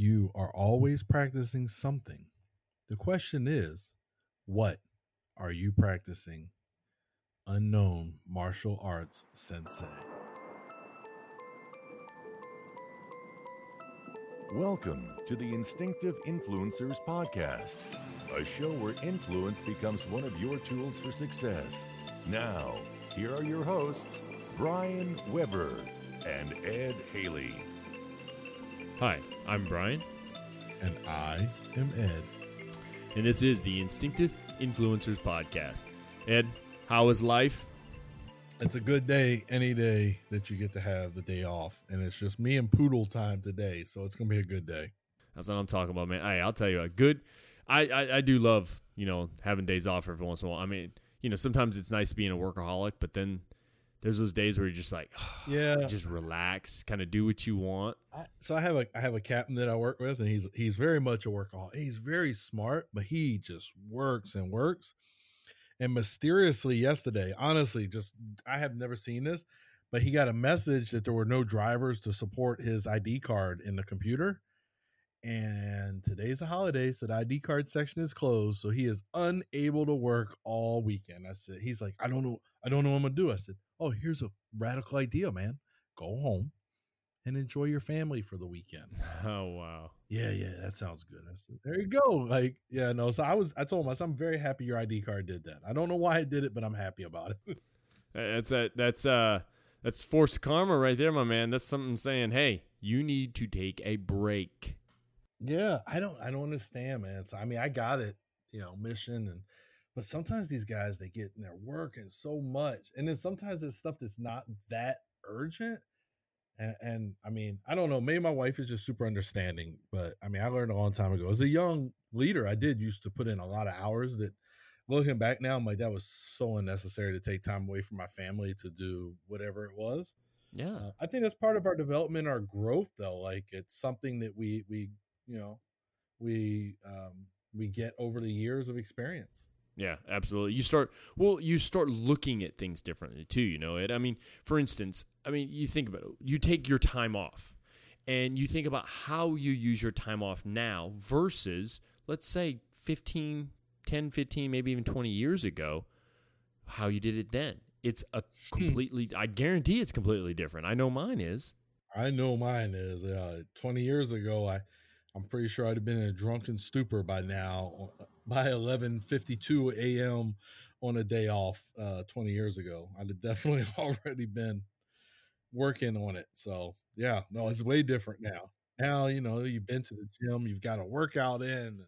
You are always practicing something. The question is, what are you practicing? Unknown martial arts sensei. Welcome to the Instinctive Influencers Podcast, a show where influence becomes one of your tools for success. Now, here are your hosts, Brian Weber and Ed Haley. Hi, I'm Brian, And I am Ed. and this is the Instinctive Influencers Podcast. Ed, how is life? It's a good day any day that you get to have the day off. And it's just me and Poodle time today. So it's going to be a good day. That's what I'm talking about, man. Hey, I'll tell you, a good. I, I I do love you know having days off every once in a while. I mean, you know, sometimes it's nice being a workaholic, but then there's those days where you're just like, Yeah. just relax, kind of do what you want. I, so I have a I have a captain that I work with, and he's he's very much a workaholic. He's very smart, but he just works and works. And mysteriously yesterday, honestly, just I have never seen this, but he got a message that there were no drivers to support his ID card in the computer. And today's a holiday, so the ID card section is closed, so he is unable to work all weekend. I said, he's like, I don't know, I don't know what I'm gonna do. I said, Oh, here's a radical idea, man. Go home and enjoy your family for the weekend. Oh wow. Yeah, yeah, that sounds good. I said, there you go. Like, yeah, no. So I was, I told him, I said, I'm very happy your ID card did that. I don't know why it did it, but I'm happy about it. That's a, that's uh that's forced karma right there, my man. That's something saying, hey, you need to take a break. yeah, I don't, I don't understand, man. So I mean, I got it, you know, mission and, but sometimes these guys they get in their working so much, and then sometimes it's stuff that's not that urgent. And, and I mean, I don't know. Maybe my wife is just super understanding, but I mean, I learned a long time ago. As a young leader, I did used to put in a lot of hours that looking back now, I'm like, that was so unnecessary to take time away from my family to do whatever it was. Yeah. Uh, I think that's part of our development, our growth, though. Like it's something that we, we, you know, we, um, we get over the years of experience. Yeah, absolutely. You start well, you start looking at things differently too, you know it. I mean, for instance, I mean, you think about it. You take your time off and you think about how you use your time off now versus let's say 15, 10, 15, maybe even 20 years ago, how you did it then. It's a completely I guarantee it's completely different. I know mine is. I know mine is. Uh, Twenty years ago, I, I'm pretty sure I'd have been in a drunken stupor by now. By 11:52 a.m. on a day off, uh, 20 years ago, I'd have definitely already been working on it. So yeah, no, it's way different now. Now you know you've been to the gym, you've got a workout in, and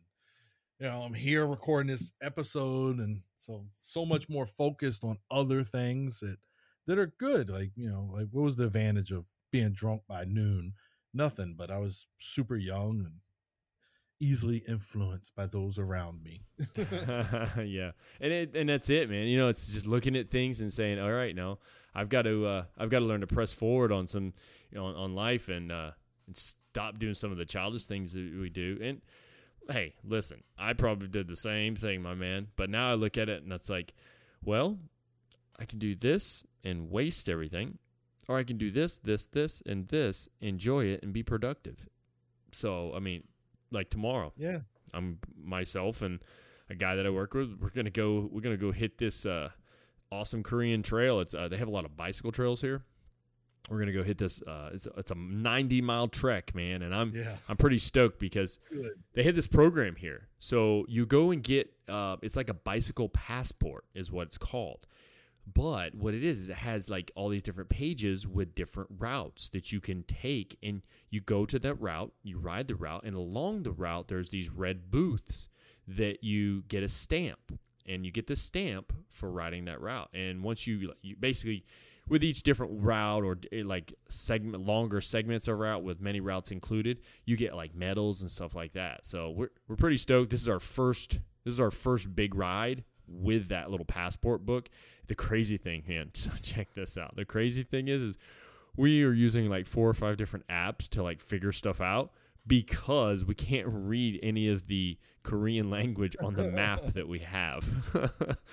you know I'm here recording this episode, and so so much more focused on other things that that are good. Like you know, like what was the advantage of being drunk by noon? Nothing, but I was super young and easily influenced by those around me. yeah, and it, and that's it, man. You know, it's just looking at things and saying, "All right, no, I've got to uh, I've got to learn to press forward on some you know, on, on life and uh, and stop doing some of the childish things that we do." And hey, listen, I probably did the same thing, my man. But now I look at it and it's like, well, I can do this and waste everything, or I can do this, this, this, and this, enjoy it, and be productive. So, I mean, like tomorrow, yeah, I'm myself and a guy that I work with. We're gonna go. We're gonna go hit this uh, awesome Korean trail. It's uh, they have a lot of bicycle trails here. We're gonna go hit this. Uh, it's it's a 90 mile trek, man, and I'm yeah, I'm pretty stoked because good. they have this program here. So you go and get uh, it's like a bicycle passport is what it's called. But what it is is it has like all these different pages with different routes that you can take and you go to that route, you ride the route and along the route there's these red booths that you get a stamp and you get the stamp for riding that route. And once you you basically with each different route or eh, like segment longer segments of route with many routes included, you get like medals and stuff like that. So we're we're pretty stoked. This is our first this is our first big ride with that little passport book. The crazy thing, man, so check this out. The crazy thing is, is we are using like four or five different apps to like figure stuff out. because we can't read any of the Korean language on the map that we have.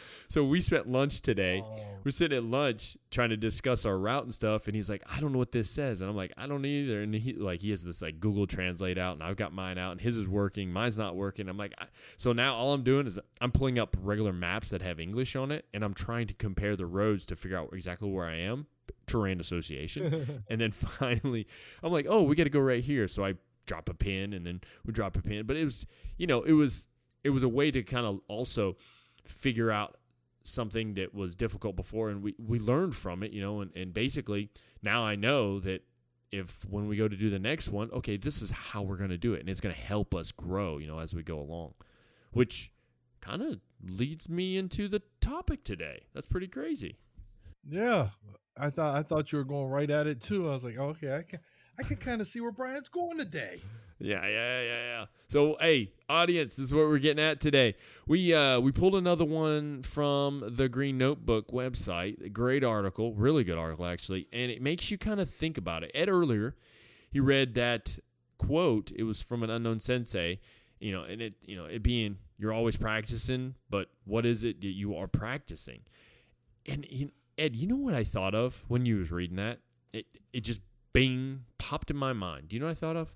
so we spent lunch today. Oh. We're sitting at lunch trying to discuss our route and stuff, and he's like, "I don't know what this says," and I'm like, "I don't either." And he like he has this like Google Translate out, and I've got mine out, and his is working, mine's not working. I'm like, I, so now all I'm doing is I'm pulling up regular maps that have English on it, and I'm trying to compare the roads to figure out exactly where I am. Terrain association, and then finally, I'm like, "Oh, we got to go right here." So I drop a pin, and then we drop a pin. But it was, you know, it was it was a way to kind of also figure out something that was difficult before and we, we learned from it you know and, and basically now i know that if when we go to do the next one okay this is how we're going to do it and it's going to help us grow you know as we go along which kind of leads me into the topic today that's pretty crazy Yeah, I thought I thought you were going right at it too. I was like, okay, I can I can kind of see where Brian's going today. Yeah, yeah, yeah, yeah. So, hey, audience, this is what we're getting at today. We uh we pulled another one from the Green Notebook website. Great article, really good article actually, and it makes you kind of think about it. Ed earlier, he read that quote. It was from an unknown sensei, you know, and it you know it being you're always practicing, but what is it that you are practicing? And Ed, you know what I thought of when you was reading that? It it just bing popped in my mind. Do you know what I thought of?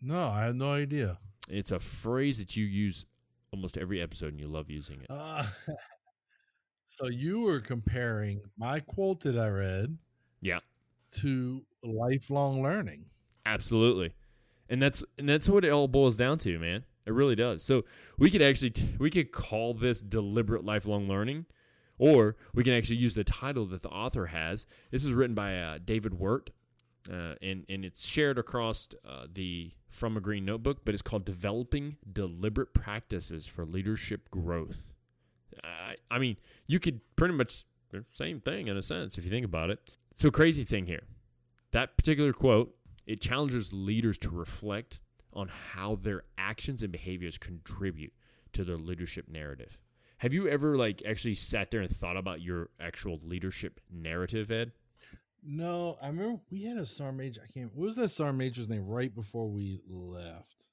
No, I had no idea. It's a phrase that you use almost every episode and you love using it. Uh, so you were comparing my quote that I read Yeah, to lifelong learning. absolutely. And that's and that's what it all boils down to, man. It really does. So we could actually t- we could call this deliberate lifelong learning, or we can actually use the title that the author has. This is written by uh, David Wirt, uh, and and it's shared across uh, the From a Green Notebook, but it's called "Developing Deliberate Practices for Leadership Growth." I, I mean, you could pretty much same thing in a sense if you think about it. So crazy thing here, that particular quote it challenges leaders to reflect on how their actions and behaviors contribute to their leadership narrative. Have you ever like actually sat there and thought about your actual leadership narrative, Ed? No, I remember we had a sergeant major. I can't. What was that sergeant major's name right before we left?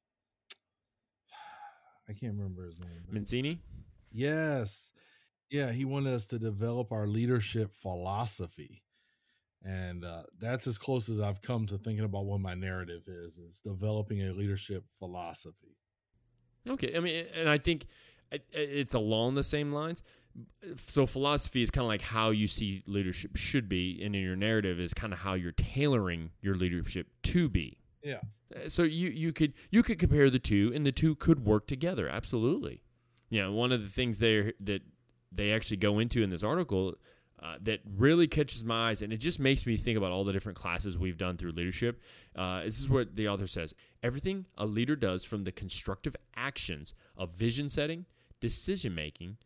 I can't remember his name. Mancini? Yes. Yeah, he wanted us to develop our leadership philosophy. And uh, that's as close as I've come to thinking about what my narrative is, is developing a leadership philosophy. Okay, I mean, and I think it's along the same lines. So philosophy is kind of like how you see leadership should be, and in your narrative is kind of how you're tailoring your leadership to be. Yeah. Uh, So you you could you could compare the two, and the two could work together. Absolutely. You know, one of the things there that they actually go into in this article uh, that really catches my eyes, and it just makes me think about all the different classes we've done through leadership. Uh, this is what the author says: everything a leader does, from the constructive actions of vision setting, decision making,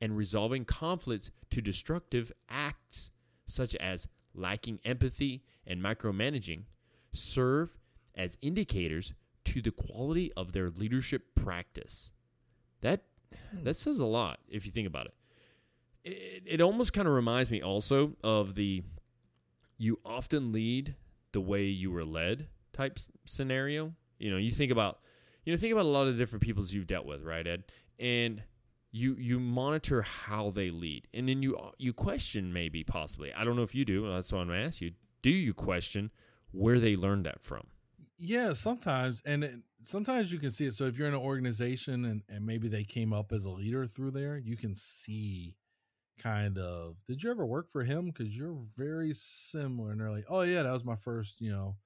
and resolving conflicts to destructive acts such as lacking empathy and micromanaging, serve as indicators to the quality of their leadership practice. That that says a lot if you think about it. It, it almost kind of reminds me also of the you often lead the way you were led type scenario. You know, you think about you know think about a lot of the different peoples you've dealt with, right, Ed? And you you monitor how they lead, and then you you question maybe possibly. I don't know if you do. That's what I'm gonna ask you. Do you question where they learned that from? Yeah, sometimes, and it, sometimes you can see it. So if you're in an organization and, and maybe they came up as a leader through there, you can see kind of. Did you ever work for him? Because you're very similar, and they're like, oh yeah, that was my first, you know,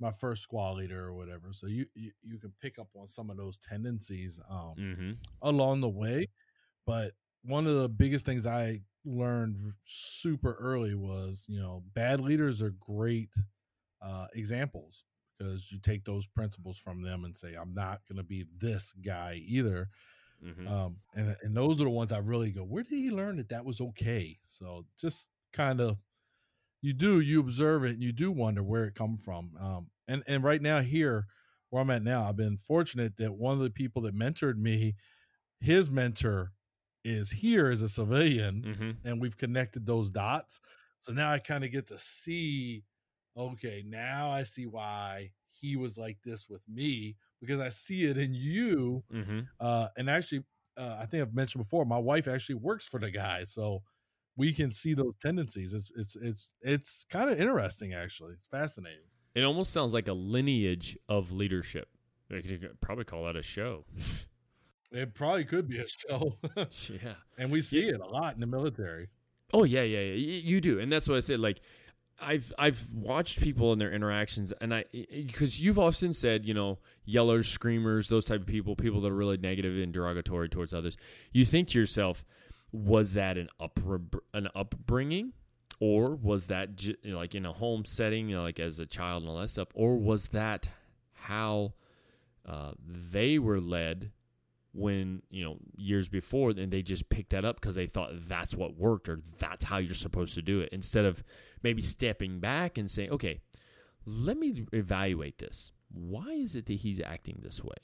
my first squad leader or whatever. So you you, you can pick up on some of those tendencies um, Mm-hmm. along the way. But one of the biggest things I learned super early was, you know, bad leaders are great uh, examples because you take those principles from them and say, I'm not going to be this guy either. Mm-hmm. Um, and and those are the ones I really go, where did he learn that that was okay? So just kind of, you do you observe it and you do wonder where it come from. Um, and and right now here where I'm at now, I've been fortunate that one of the people that mentored me, his mentor, is here as a civilian, Mm-hmm. and we've connected those dots. So now I kind of get to see, okay, now I see why he was like this with me because I see it in you. Mm-hmm. Uh, and actually, uh, I think I've mentioned before, my wife actually works for the guy, so we can see those tendencies. It's it's it's it's kind of interesting, actually. It's fascinating. It almost sounds like a lineage of leadership. I could probably call that a show. It probably could be a show, yeah. and we see it a lot in the military. Oh yeah, yeah, yeah. You do, and that's what I said. Like, I've I've watched people in their interactions, and I because you've often said, you know, yellers, screamers, those type of people, people that are really negative and derogatory towards others. You think to yourself, was that an up an upbringing, or was that j- you know, like in a home setting, you know, like as a child and all that stuff, or was that how uh, they were led when you know years before and they just picked that up because they thought that's what worked or that's how you're supposed to do it instead of maybe stepping back and saying okay let me evaluate this. Why is it that he's acting this way?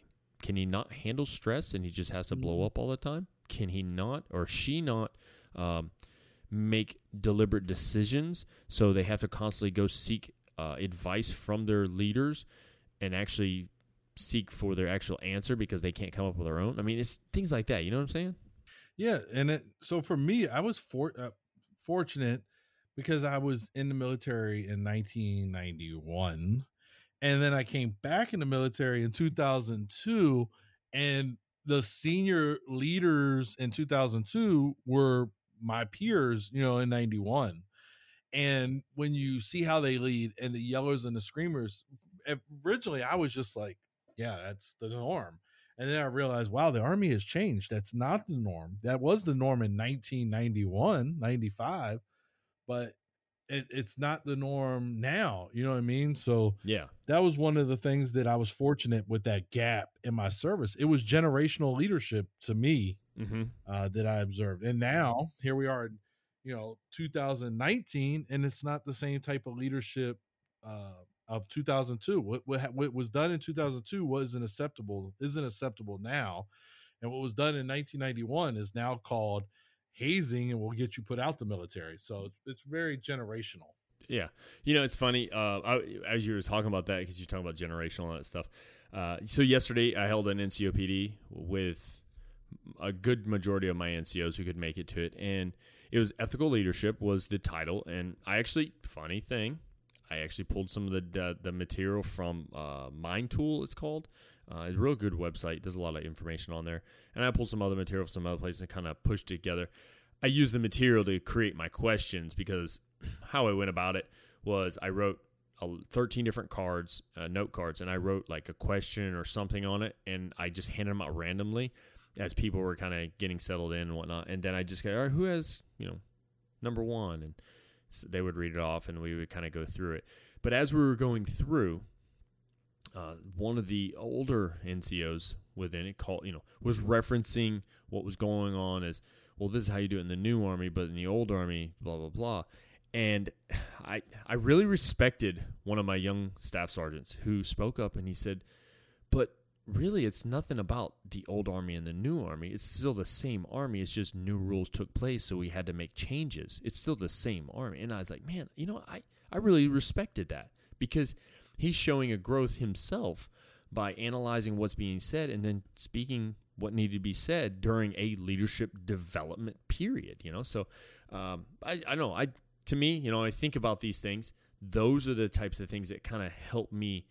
Can he not handle stress and he just has to blow up all the time? Can he not or she not um, make deliberate decisions so they have to constantly go seek uh, advice from their leaders and actually seek for their actual answer because they can't come up with their own. I mean, it's things like that. You know what I'm saying? Yeah, and it, so for me, I was for, uh, fortunate because I was in the military in 1991, and then I came back in the military in 2002, and the senior leaders in 2002 were my peers, you know, in 91. And when you see how they lead and the yellers and the screamers, originally I was just like, yeah, that's the norm. And then I realized, wow, the army has changed. That's not the norm. That was the norm in 1991, 95, but it, it's not the norm now. You know what I mean? So Yeah. that was one of the things that I was fortunate with that gap in my service. It was generational leadership to me Mm-hmm. uh, that I observed. And now here we are, in, you know, 2019, and it's not the same type of leadership uh, of 2002. What, what, was done in 2002 wasn't acceptable, isn't acceptable now. And what was done in 1991 is now called hazing and will get you put out the military. So it's, it's very generational. Yeah. You know, it's funny. Uh, I, as you were talking about that, because you're talking about generational and that stuff. Uh, so yesterday, I held an NCOPD with a good majority of my NCOs who could make it to it, and it was ethical leadership was the title. And I actually, funny thing, I actually pulled some of the the, the material from uh, Mind Tool. It's called. Uh, it's a real good website. There's a lot of information on there, and I pulled some other material from some other places and kind of pushed together. I used the material to create my questions because how I went about it was I wrote uh, 13 different cards, uh, note cards, and I wrote like a question or something on it, and I just handed them out randomly as people were kind of getting settled in and whatnot. And then I just go, all right, who has, you know, number one? And so they would read it off and we would kind of go through it. But as we were going through, uh, one of the older NCOs within it called, you know, was referencing what was going on as, well, this is how you do it in the new army, but in the old army, blah blah blah. And I I really respected one of my young staff sergeants who spoke up and he said, but really it's nothing about the old army and the new army. It's still the same army. It's just new rules took place, so we had to make changes. It's still the same army. And I was like, man, you know, I, I really respected that because he's showing a growth himself by analyzing what's being said and then speaking what needed to be said during a leadership development period, you know? So um, I, I know, I to me, you know, I think about these things. Those are the types of things that kind of help me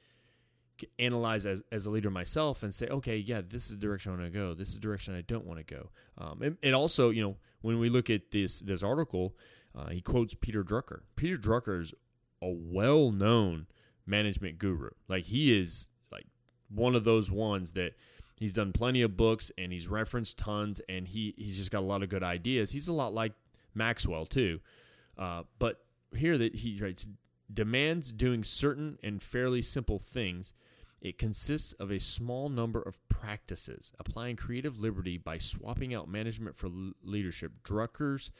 analyze as, as a leader myself and say, okay, yeah, this is the direction I want to go. This is the direction I don't want to go. Um, and, and also, you know, when we look at this this article, uh, he quotes Peter Drucker. Peter Drucker is a well known management guru. Like he is like one of those ones that he's done plenty of books and he's referenced tons and he he's just got a lot of good ideas. He's a lot like Maxwell too. Uh, but here that he writes demands doing certain and fairly simple things. It consists of a small number of practices, applying creative liberty by swapping out management for leadership. Drucker's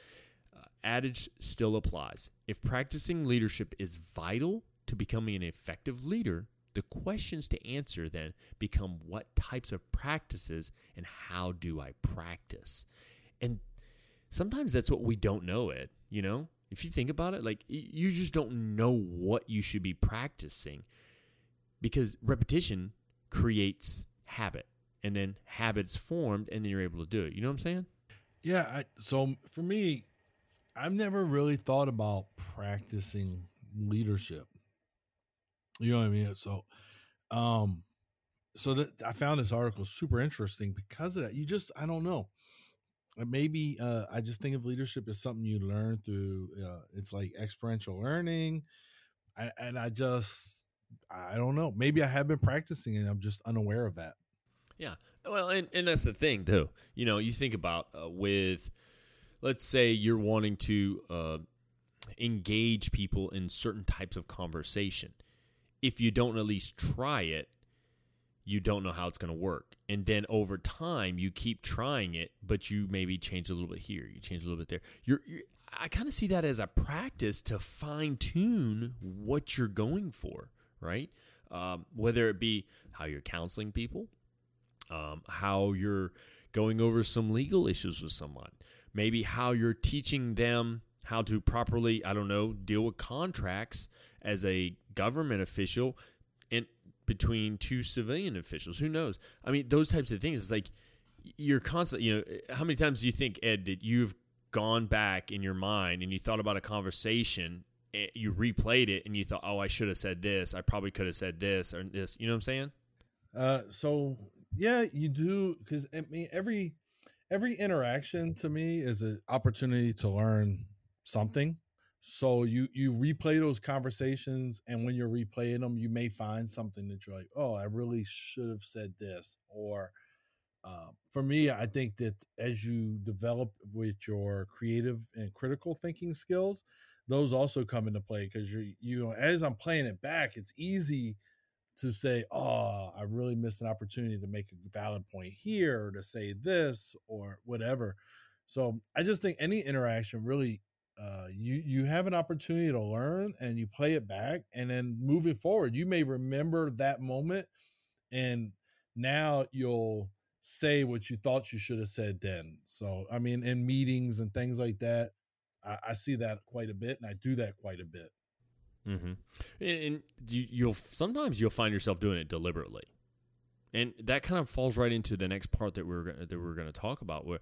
uh, adage still applies. If practicing leadership is vital to becoming an effective leader, the questions to answer then become what types of practices and how do I practice? And sometimes that's what we don't know, it, You know, if you think about it, like you just don't know what you should be practicing. Because repetition creates habit and then habits formed and then you're able to do it. You know what I'm saying? Yeah. I, so for me, I've never really thought about practicing leadership. You know what I mean? So, um, so that I found this article super interesting because of that. You just, I don't know. Uh, maybe uh, I just think of leadership as something you learn through. Uh, it's like experiential learning, I, and I just, I don't know. Maybe I have been practicing and I'm just unaware of that. Yeah. Well, and, and that's the thing, too. You know, you think about uh, with, let's say you're wanting to uh, engage people in certain types of conversation. If you don't at least try it, you don't know how it's going to work. And then over time, you keep trying it, but you maybe change a little bit here, you change a little bit there. You're, you're I kind of see that as a practice to fine tune what you're going for, right? Um, whether it be how you're counseling people, um, how you're going over some legal issues with someone, maybe how you're teaching them how to properly, I don't know, deal with contracts as a government official and between two civilian officials. Who knows? I mean, those types of things. It's like you're constantly, you know, how many times do you think, Ed, that you've gone back in your mind and you thought about a conversation, eh, you replayed it and you thought, oh, I should have said this. I probably could have said this or this. You know what I'm saying? Uh, so yeah, you do because I mean every every interaction to me is an opportunity to learn something. So you you replay those conversations, and when you're replaying them, you may find something that you're like, "Oh, I really should have said this." Or uh, for me, I think that as you develop with your creative and critical thinking skills, those also come into play because you're you know as I'm playing it back, it's easy to say, "Oh, I really missed an opportunity to make a valid point here, or to say this, or whatever." So I just think any interaction really uh, you you have an opportunity to learn and you play it back and then moving forward you may remember that moment and now you'll say what you thought you should have said then so i mean in meetings and things like that i, I see that quite a bit and i do that quite a bit mm-hmm. and, you, you'll sometimes you'll find yourself doing it deliberately and that kind of falls right into the next part that we're gonna, that we're going to talk about where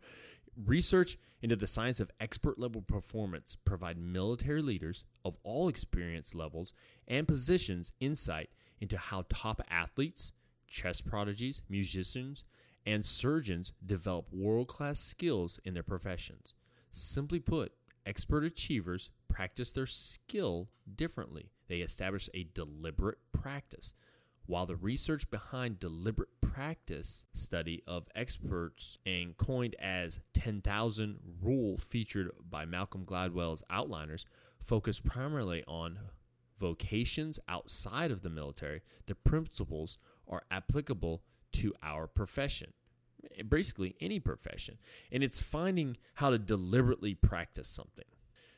Research into the science of expert level performance provide military leaders of all experience levels and positions insight into how top athletes, chess prodigies, musicians, and surgeons develop world-class skills in their professions. Simply put, expert achievers practice their skill differently. They establish a deliberate practice while the research behind deliberate practice study of experts and coined as 10,000 rule featured by Malcolm Gladwell's Outliers focus primarily on vocations outside of the military, the principles are applicable to our profession. Basically, any profession. And it's finding how to deliberately practice something.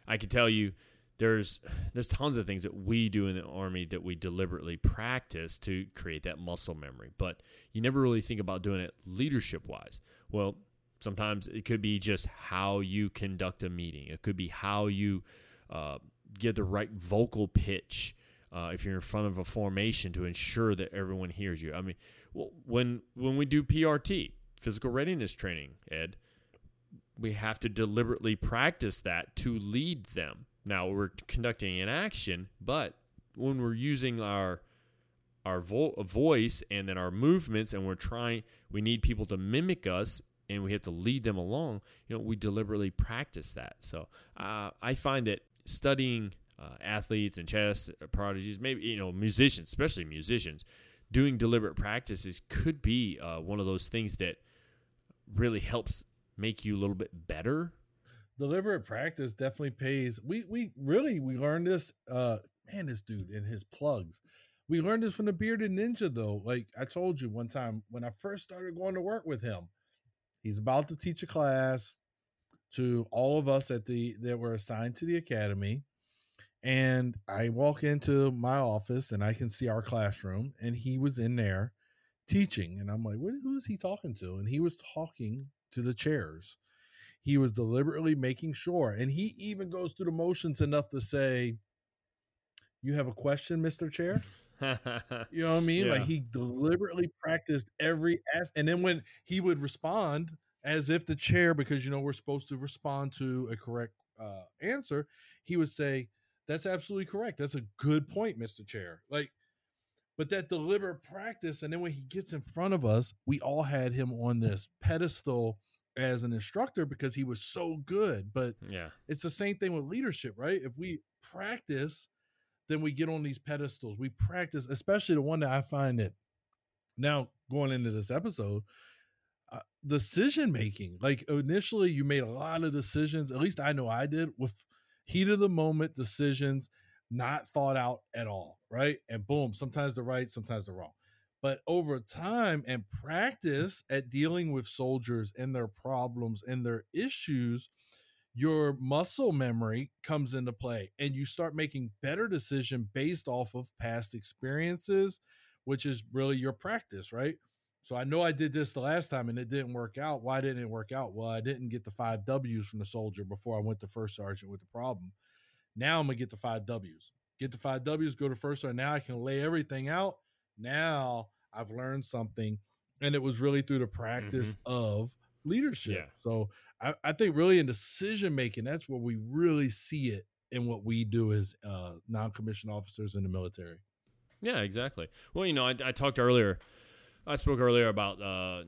I can tell you there's there's tons of things that we do in the army that we deliberately practice to create that muscle memory but you never really think about doing it leadership wise well sometimes it could be just how you conduct a meeting it could be how you uh, get the right vocal pitch uh, if you're in front of a formation to ensure that everyone hears you i mean well, when when we do prt physical readiness training ed. We have to deliberately practice that to lead them. Now we're conducting an action, but when we're using our our vo- voice and then our movements and we're trying we need people to mimic us and we have to lead them along you know we deliberately practice that. So uh, i find that studying uh, athletes and chess prodigies maybe you know musicians especially musicians doing deliberate practices could be uh, one of those things that really helps make you a little bit better deliberate practice definitely pays. We we really we learned this. Uh, man, this dude and his plugs. We learned this from the bearded ninja though. Like I told you one time when I first started going to work with him, he's about to teach a class to all of us at the that were assigned to the academy. And I walk into my office and I can see our classroom, and he was in there teaching. And I'm like, what, who is he talking to? And he was talking to the chairs he was deliberately making sure, and he even goes through the motions enough to say, "You have a question, Mister Chair." You know what I mean? Yeah. Like he deliberately practiced every ass, and then when he would respond as if the chair, because you know we're supposed to respond to a correct uh, answer, he would say, "That's absolutely correct. That's a good point, Mister Chair." Like, but that deliberate practice, and then when he gets in front of us, we all had him on this pedestal as an instructor because he was so good. But yeah. it's the same thing with leadership, right? If we practice, then we get on these pedestals. We practice, especially the one that I find that now going into this episode, uh, decision making. Like initially, you made a lot of decisions. At least I know I did with heat of the moment decisions, not thought out at all, right? And boom, sometimes the right, sometimes the wrong. But over time and practice at dealing with soldiers and their problems and their issues, your muscle memory comes into play and you start making better decision based off of past experiences which is really your practice right so i know i did this the last time and it didn't work out why didn't it work out well i didn't get the five w's from the soldier before i went to first sergeant with the problem now i'm gonna get the five w's get the five w's go to first sergeant now i can lay everything out now i've learned something and it was really through the practice of leadership Yeah. so I, I think really in decision making, that's where we really see it in what we do as uh, non-commissioned officers in the military. Yeah, exactly. Well, you know, I, I talked earlier, I spoke earlier about uh,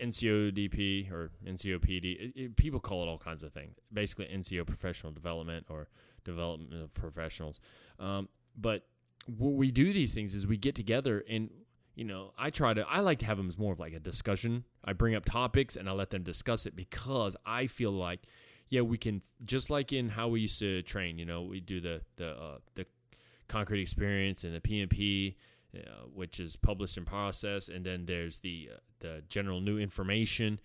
NCODP or NCOPD. It- it- people call it all kinds of things. Basically, NCO professional development or development of professionals. Um, but what we do these things is we get together and you know i try to i like to have them as more of like a discussion i bring up topics and i let them discuss it because i feel like yeah we can just like in how we used to train you know we do the the uh, the concrete experience and the pmp uh, which is published in process and then there's the uh, the general new information.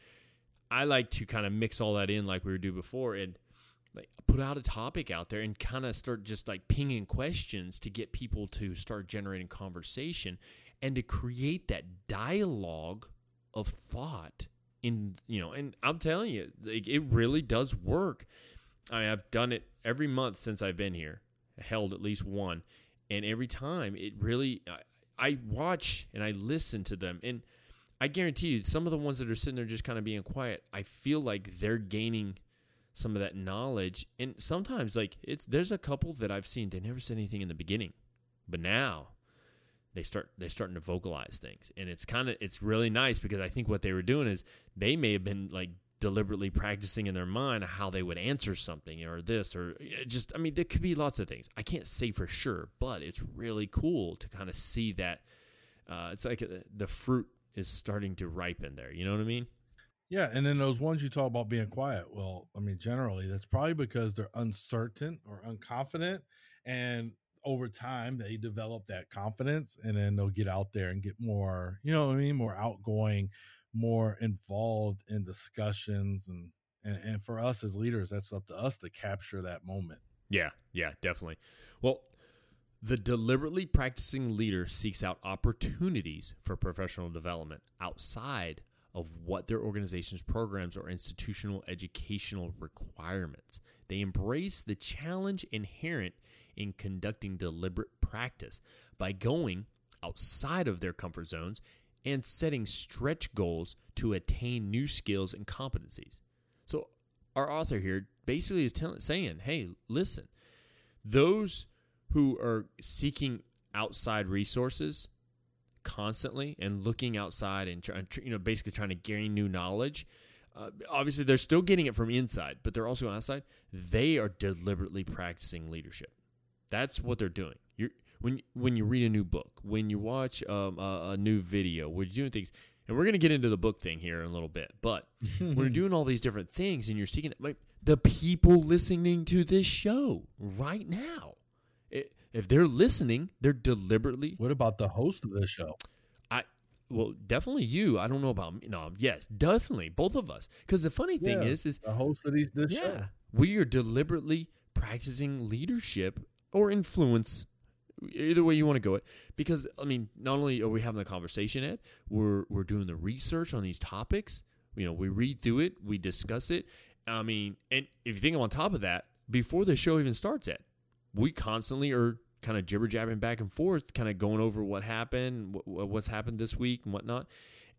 I like to kind of mix all that in like we were doing before and like put out a topic out there and kind of start just like pinging questions to get people to start generating conversation and to create that dialogue of thought in you know and i'm telling you like, it really does work. I mean, i've done it every month since i've been here held at least one. And every time it really I, watch and i listen to them. And i guarantee you some of the ones that are sitting there just kind of being quiet i feel like they're gaining some of that knowledge. And sometimes like it's there's a couple that i've seen they never said anything in the beginning but now they start they're starting to vocalize things. And it's kind of it's really nice because i think what they were doing is they may have been like deliberately practicing in their mind how they would answer something or this or just i mean there could be lots of things i can't say for sure but it's really cool to kind of see that uh, it's like uh, the fruit is starting to ripen there you know what i mean Yeah, and then those ones you talk about being quiet. Well, I mean, generally that's probably because they're uncertain or unconfident, and over time they develop that confidence, and then they'll get out there and get more, you know what I mean, more outgoing, more involved in discussions, and and and for us as leaders, that's up to us to capture that moment. Yeah, yeah, definitely. Well, the deliberately practicing leader seeks out opportunities for professional development outside of what their organization's programs or institutional educational requirements. They embrace the challenge inherent in conducting deliberate practice by going outside of their comfort zones and setting stretch goals to attain new skills and competencies. So, our author here basically is tell- saying, hey, listen, those who are seeking outside resources constantly and looking outside and try, you know basically trying to gain new knowledge uh, obviously they're still getting it from inside but they're also outside. They are deliberately practicing leadership. That's what they're doing. You're when when you read a new book when you watch um, a, a new video when you're doing things and we're going to get into the book thing here in a little bit but when you're doing all these different things and you're seeking like the people listening to this show right now it, if they're listening they're deliberately What about the host of this show? I well, definitely you. I don't know about me. No, yes, definitely both of us. Because the funny thing Yeah, is, is the host of these, this yeah, show. we are deliberately practicing leadership or influence, either way you want to go it. Because I mean, not only are we having the conversation, Ed, we're we're doing the research on these topics. You know, we read through it, we discuss it. I mean, and if you think I'm on top of that, before the show even starts, Ed, we constantly are kind of jibber jabbing back and forth, kind of going over what happened, wh- what's happened this week, and whatnot.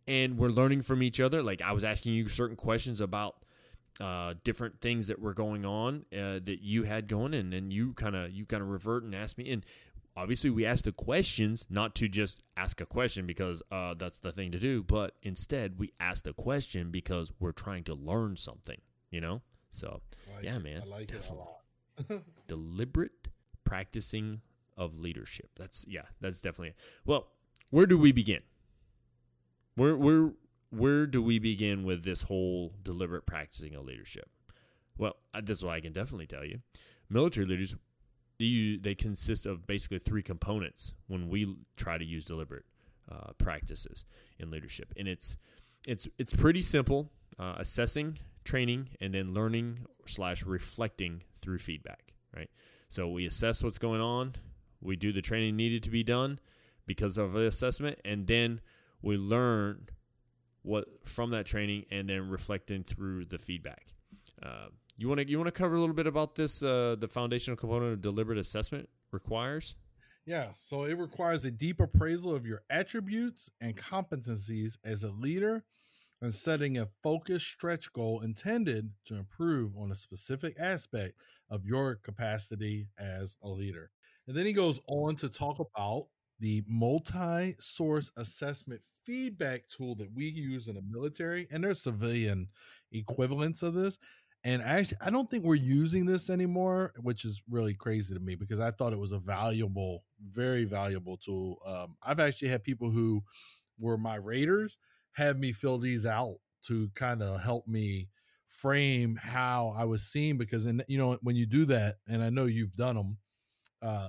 And we're learning from each other. Like I was asking you certain questions about uh, different things that were going on uh, that you had going, and then you kind of you kind of revert and ask me. And obviously, we ask the questions not to just ask a question because uh, that's the thing to do, but instead we ask the question because we're trying to learn something. You know, so Like yeah, man, I like definitely. it a lot. deliberate practicing of leadership. That's yeah, that's definitely it. Well, where do we begin? Where where where do we begin with this whole deliberate practicing of leadership? Well, uh, this is what I can definitely tell you. Military leaders, they, they consist of basically three components when we try to use deliberate uh, practices in leadership, and it's it's it's pretty simple: uh, assessing, training, and then learning slash reflecting through feedback. Right. So we assess what's going on, we do the training needed to be done because of the assessment, and then we learn what from that training, and then reflecting through the feedback. Uh, you want to you want to cover a little bit about this? Uh, the foundational component of deliberate assessment requires. Yeah, so it requires a deep appraisal of your attributes and competencies as a leader and setting a focused stretch goal intended to improve on a specific aspect of your capacity as a leader. And then he goes on to talk about the multi source assessment feedback tool that we use in the military, and there's civilian equivalents of this. And actually, I don't think we're using this anymore, which is really crazy to me because I thought it was a valuable, very valuable tool. Um, I've actually had people who were my raters have me fill these out to kind of help me frame how I was seen because, in, you know, when you do that, and I know you've done them, uh,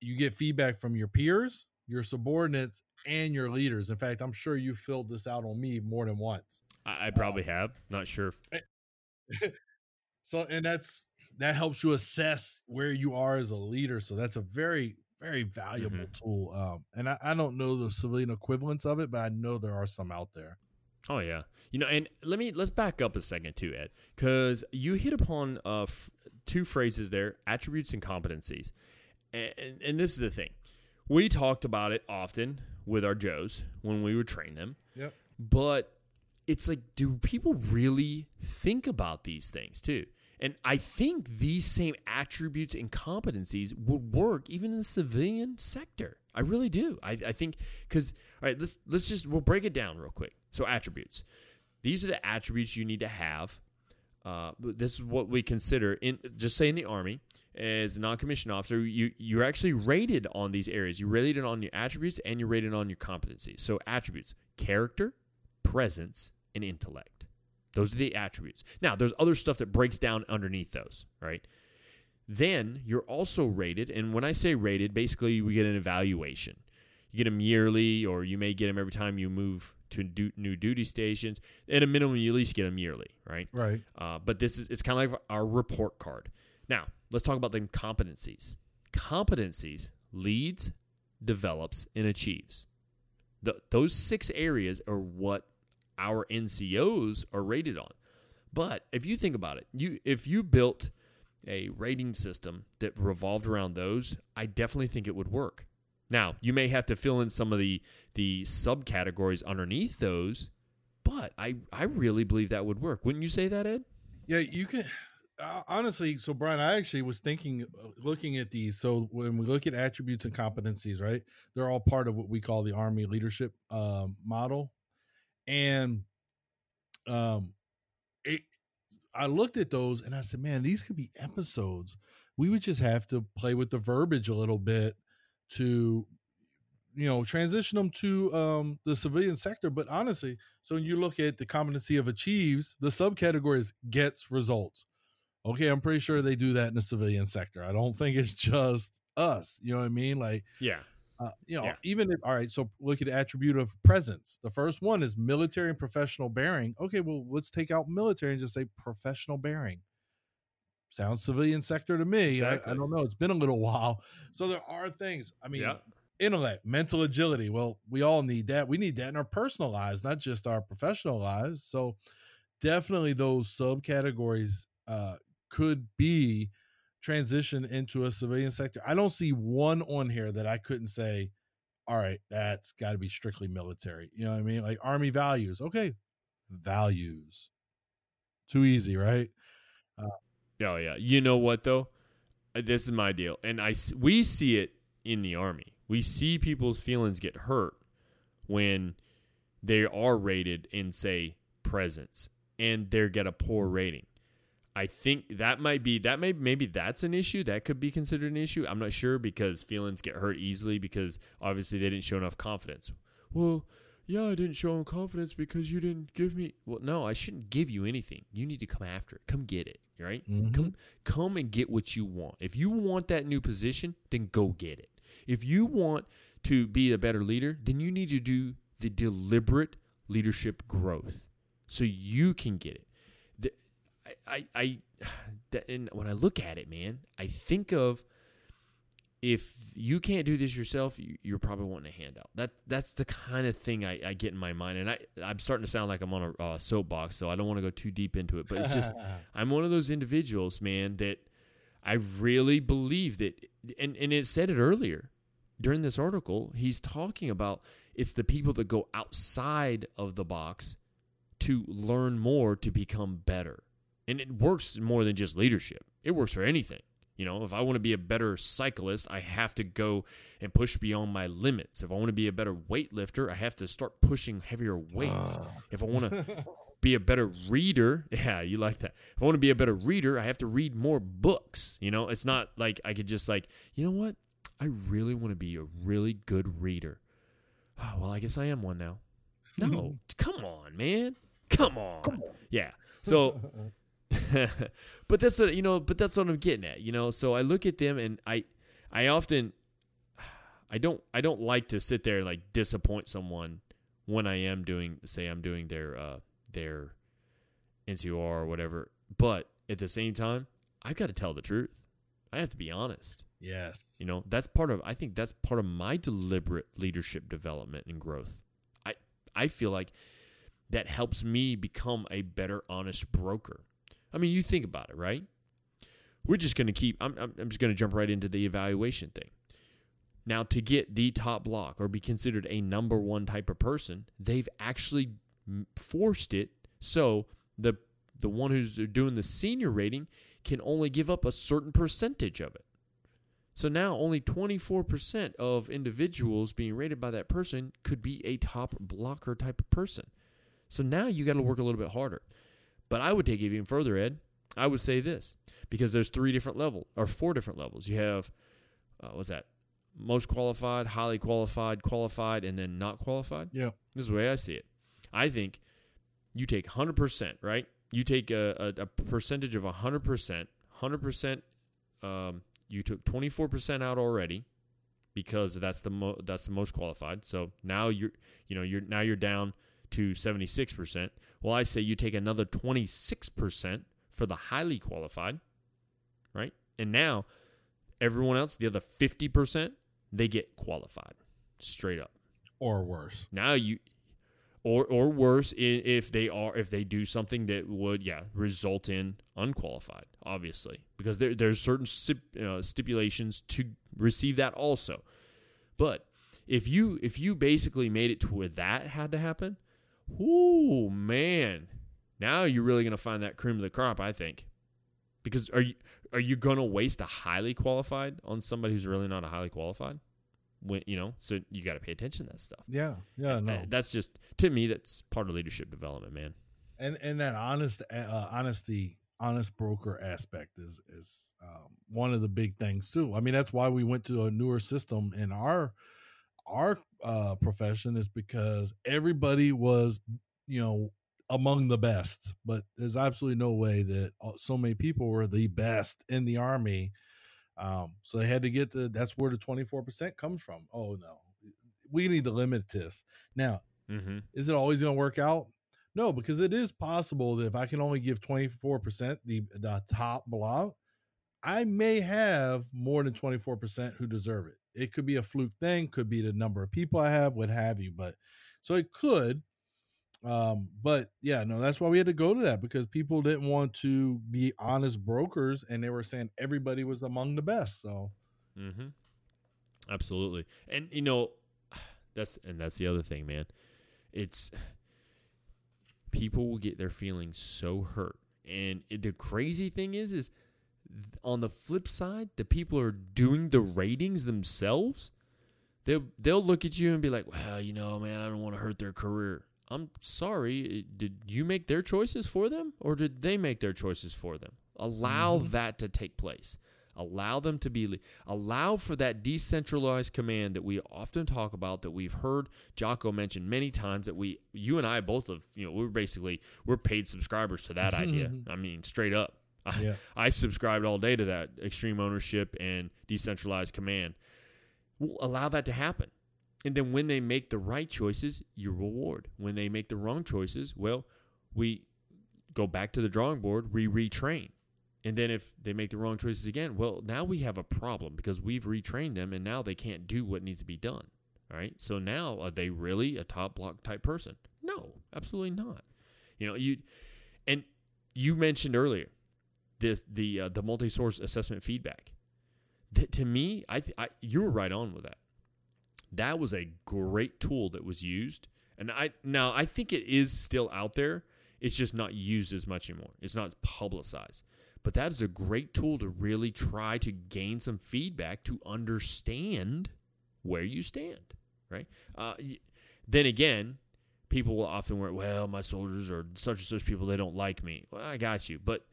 you get feedback from your peers, your subordinates, and your leaders. In fact, I'm sure you filled this out on me more than once. I, I probably have. Not sure. If, So, and that's that helps you assess where you are as a leader. So that's a very, very valuable tool. Um, and I, I don't know the civilian equivalents of it, but I know there are some out there. Oh yeah, you know, and let me let's back up a second too, Ed, because you hit upon uh, f- two phrases there: attributes and competencies. And, and and this is the thing, we talked about it often with our Joes when we would train them. Yep. But it's like, do people really think about these things too? And I think these same attributes and competencies would work even in the civilian sector. I really do. I, I think because all right, let's let's just we'll break it down real quick. So attributes. These are the attributes you need to have. Uh, this is what we consider in just say in the army as a non-commissioned officer. You you're actually rated on these areas. You're rated on your attributes and you're rated on your competencies. So attributes: character, presence, and intellect. Those are the attributes. Now, there's other stuff that breaks down underneath those, right? Then you're also rated, and when I say rated, basically we get an evaluation. You get them yearly, or you may get them every time you move to new duty stations. At a minimum, you at least get them yearly, right? Right. Uh, but this is it's kind of like our report card. Now, let's talk about the competencies. Competencies leads, develops, and achieves. The, those six areas are what our NCOs are rated on. But if you think about it, you if you built a rating system that revolved around those, I definitely think it would work. Now, you may have to fill in some of the the subcategories underneath those, but I I really believe that would work. Wouldn't you say that, Ed? Yeah, you can. Uh, honestly, so Brian, I actually was thinking, uh, looking at these. So when we look at attributes and competencies, right, they're all part of what we call the Army leadership um, model, and um, it. I looked at those and I said, man, these could be episodes. We would just have to play with the verbiage a little bit to you know transition them to um the civilian sector but honestly so when you look at the competency of achieves the subcategory is gets results okay i'm pretty sure they do that in the civilian sector i don't think it's just us you know what i mean like Yeah. Uh, you know Yeah. even if all right so look at the attribute of presence the first one is military and professional bearing okay well let's take out military and just say professional bearing sounds civilian sector to me I, I don't know it's been a little while so there are things i mean Yeah. intellect, mental agility. Well, we all need that. We need that in our personal lives, not just our professional lives. So definitely those subcategories uh, could be transition into a civilian sector, I don't see one on here that I couldn't say, all right, that's got to be strictly military. You know what I mean? Like army values. Okay, values. Too easy, right? Uh, oh yeah. You know what though? Uh, this is my deal, and I we see it in the army. We see people's feelings get hurt when they are rated in say presence and they get a poor rating. I think that might be that may maybe that's an issue that could be considered an issue. I'm not sure because feelings get hurt easily because obviously they didn't show enough confidence. Well, yeah, I didn't show him confidence because you didn't give me. Well, no, I shouldn't give you anything. You need to come after it. Come get it. Right? Mm-hmm. Come, come and get what you want. If you want that new position, then go get it. If you want to be a better leader, then you need to do the deliberate leadership growth so you can get it. I, I, and when I look at it, man, I think of if you can't do this yourself, you, are probably wanting a handout. That that's the kind of thing I, I, get in my mind, and I I'm starting to sound like I'm on a uh, soapbox, so I don't want to go too deep into it. But it's just I'm one of those individuals, man, that I really believe that, and and it said it earlier during this article. He's talking about it's the people that go outside of the box to learn more to become better, and it works more than just leadership. It works for anything. You know, if I want to be a better cyclist, I have to go and push beyond my limits. If I want to be a better weightlifter, I have to start pushing heavier weights. Uh. If I want to be a better reader, yeah, you like that. If I want to be a better reader, I have to read more books. You know, it's not like I could just like, you know what? I really want to be a really good reader. Oh, well, I guess I am one now. No, come on, man. Come on. Come on. Yeah. So but that's what you know. But that's what I'm getting at. You know. So I look at them and I, I often, I don't, I don't like to sit there and like disappoint someone when I am doing, say, I'm doing their, uh, their NCOER or whatever. But at the same time, I've got to tell the truth. I have to be honest. Yes. You know, that's part of I think that's part of my deliberate leadership development and growth. I I feel like that helps me become a better honest broker. I mean, you think about it, right? We're just going to keep, I'm, I'm just going to jump right into the evaluation thing. Now, to get the top block or be considered a number one type of person, they've actually forced it so the the one who's uh, doing the senior rating can only give up a certain percentage of it. So now only 24% of individuals being rated by that person could be a top blocker type of person. So now you got to work a little bit harder. But I would take it even further, Ed. I would say this because there's three different levels or four different levels. You have uh, what's that? Most qualified, highly qualified, qualified, and then not qualified. Yeah, this is the way I see it. I think you take 100%, right? You take a, a, a percentage of 100%. 100%. Um, you took 24% out already because that's the mo- that's the most qualified. So now you're you know you're now you're down to 76%. Well, I say you take another 26% for the highly qualified, right? And now everyone else, the other 50%, they get qualified straight up or worse. Now you or or worse if they are if they do something that would yeah result in unqualified obviously because there there's certain uh, stipulations to receive that also but if you if you basically made it to where that had to happen Ooh, man. Now you're really going to find that cream of the crop, I think. Because are you are you going to waste a highly qualified on somebody who's really not a highly qualified? When, you know, so you got to pay attention to that stuff. Yeah, yeah, no. That's just to me that's part of leadership development, man. And and that honest uh, honesty honest broker aspect is is um, one of the big things too. I mean, that's why we went to a newer system in our our uh, profession is because everybody was, you know, among the best. But there's absolutely no way that uh, so many people were the best in the army. Um, so they had to get to that's where the 24% comes from. Oh no, we need to limit this. Now, mm-hmm. is it always going to work out? No, because it is possible that if I can only give 24% the the top block, I may have more than 24% who deserve it. It could be a fluke thing, could be the number of people I have, what have you. But so it could. Um, but yeah, no, that's why we had to go to that because people didn't want to be honest brokers, and they were saying everybody was among the best. So, mm-hmm. absolutely, and you know, that's and that's the other thing, man. It's people will get their feelings so hurt, and it, the crazy thing is, is on the flip side, the people are doing the ratings themselves. They'll they'll look at you and be like, "Well, you know, man, I don't want to hurt their career." I'm sorry. Did you make their choices for them or did they make their choices for them? Allow mm-hmm. that to take place. Allow them to be, allow for that decentralized command that we often talk about, that we've heard Jocko mention many times. That we, you and I both have, you know, we're basically we're paid subscribers to that idea. I mean, straight up, yeah. I, I subscribed all day to that extreme ownership and decentralized command. We'll allow that to happen. And then when they make the right choices, you reward. When they make the wrong choices, well, we go back to the drawing board, we retrain. And then if they make the wrong choices again, well, now we have a problem because we've retrained them and now they can't do what needs to be done. All right. So now are they really a top block type person? No, absolutely not. You know, you and you mentioned earlier this the uh, the multi-source assessment feedback. That to me, I, I you were right on with that that was a great tool that was used. And I now I think it is still out there. It's just not used as much anymore. It's not publicized. But that is a great tool to really try to gain some feedback to understand where you stand, right? Uh, then again, people will often work, well, my soldiers are such and such people, they don't like me. Well, I got you. But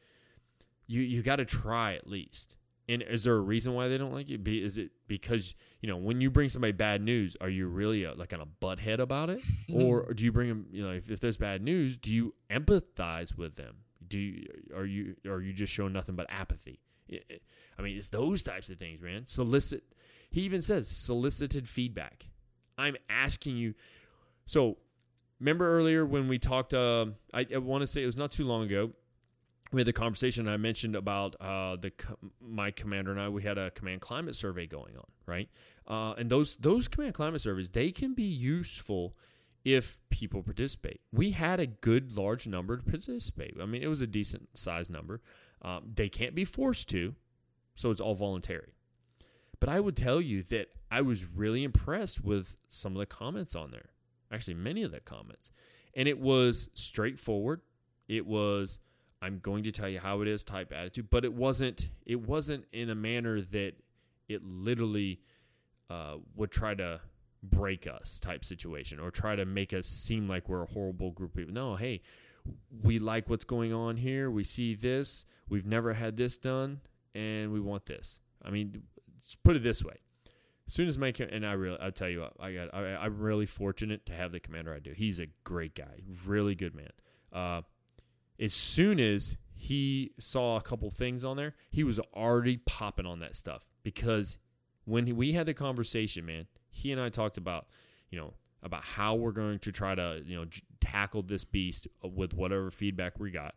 you, you got to try at least. And is there a reason why they don't like you? Be, is it because you know when you bring somebody bad news, are you really a, like on a butthead about it, or do you bring them? You know, if, if there's bad news, do you empathize with them? Do you are you are you just showing nothing but apathy? I mean, it's those types of things, man. Solicit. He even says solicited feedback. I'm asking you. So remember earlier when we talked? Uh, I, I want to say it was not too long ago we had the conversation I mentioned about uh, the my commander and I. We had a command climate survey going on, right? Uh, and those those command climate surveys they can be useful if people participate. We had a good large number to participate. I mean, it was a decent size number. Um, they can't be forced to, so it's all voluntary. But I would tell you that I was really impressed with some of the comments on there. Actually, many of the comments, and it was straightforward. It was I'm going to tell you how it is type attitude, but it wasn't it wasn't in a manner that it literally uh, would try to break us type situation or try to make us seem like we're a horrible group of people. No, hey, we like what's going on here. We see this. We've never had this done, and we want this. I mean, put it this way: as soon as my and I really, I tell you what, I got, I, am really fortunate to have the commander I do. He's a great guy, really good man. Uh, as soon as he saw a couple things on there, he was already popping on that stuff because when we had the conversation, man, he and I talked about, you know, about how we're going to try to, you know, tackle this beast with whatever feedback we got.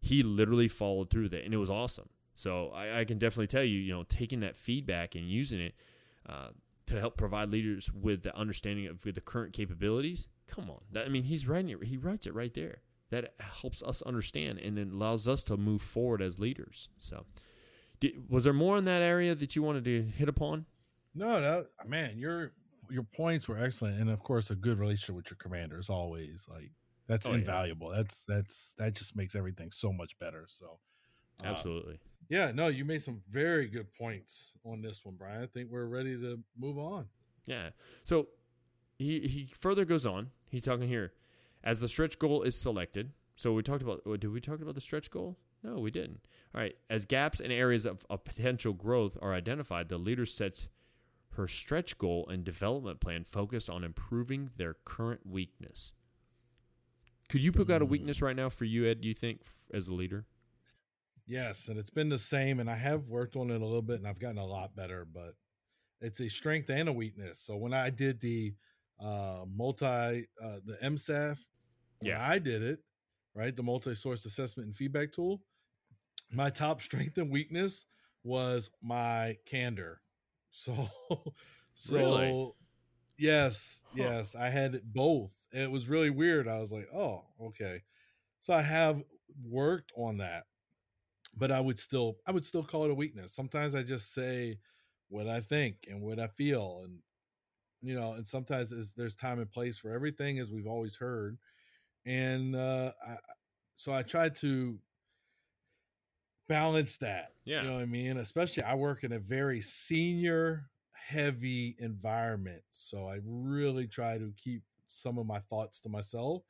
He literally followed through that, and it was awesome. So I, I can definitely tell you, you know, taking that feedback and using it uh, to help provide leaders with the understanding of the current capabilities. Come on, that, I mean, he's writing it. He writes it right there that helps us understand and then allows us to move forward as leaders. So, did, was there more in that area that you wanted to hit upon? No, that man, your your points were excellent, and of course, a good relationship with your commander is always like that's oh, invaluable. Yeah. That's that's that just makes everything so much better. So, uh, absolutely, yeah. No, you made some very good points on this one, Brian. I think we're ready to move on. Yeah. So he he further goes on. He's talking here as the stretch goal is selected, so we talked about. Did we talk about the stretch goal? No, we didn't. All right. As gaps and areas of, of potential growth are identified, the leader sets her stretch goal and development plan focused on improving their current weakness. Could you pick out a weakness right now for you, Ed? Do you think as a leader? Yes, and it's been the same, and I have worked on it a little bit, and I've gotten a lot better. But it's a strength and a weakness. So when I did the uh, multi, uh, the MSAF yeah, I did it, right? The multi-source assessment and feedback tool. My top strength and weakness was my candor. So, so really? yes, huh. yes, I had both, it was really weird. I was like, oh, okay. So I have worked on that, but I would still I would still call it a weakness. Sometimes I just say what I think and what I feel, and you know, and sometimes there's time and place for everything, as we've always heard. And uh, I, so I try to balance that. Yeah. You know what I mean? Especially I work in a very senior heavy environment. So I really try to keep some of my thoughts to myself.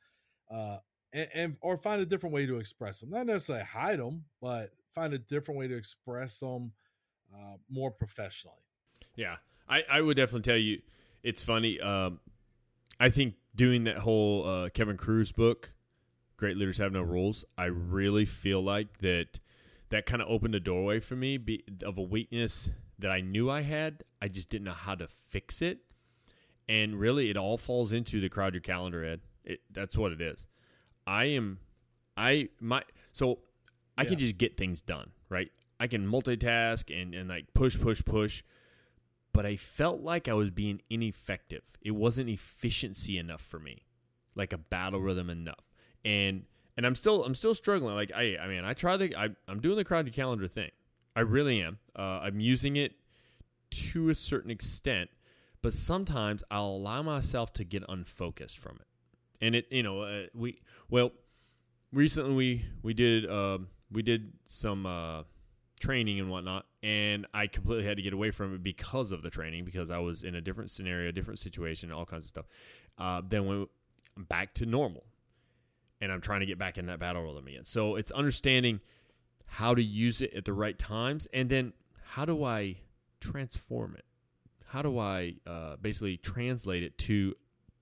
Uh and, and or find a different way to express them. Not necessarily hide them, but find a different way to express them uh, more professionally. Yeah, I, I would definitely tell you it's funny. Um, I think doing that whole uh, Kevin Kruse book, Great Leaders Have No Rules, I really feel like that that kind of opened a doorway for me be, of a weakness that I knew I had. I just didn't know how to fix it. And really, it all falls into the crowd your calendar, Ed. It, that's what it is. I am, I, my, so I yeah. can just get things done, right? I can multitask and, and like push, push, push. But I felt like I was being ineffective. It wasn't efficiency enough for me, like a battle rhythm enough. And and I'm still I'm still struggling. Like I I mean I try the I, I'm doing the crowded calendar thing. I really am. Uh, I'm using it to a certain extent, but sometimes I'll allow myself to get unfocused from it. And it, you know, uh, we well, recently we we did uh, we did some uh, training and whatnot, and I completely had to get away from it because of the training because I was in a different scenario, different situation, all kinds of stuff. Uh, then went back to normal, and I'm trying to get back in that battle rhythm again. So it's understanding how to use it at the right times, and then how do I transform it? How do I uh, basically translate it to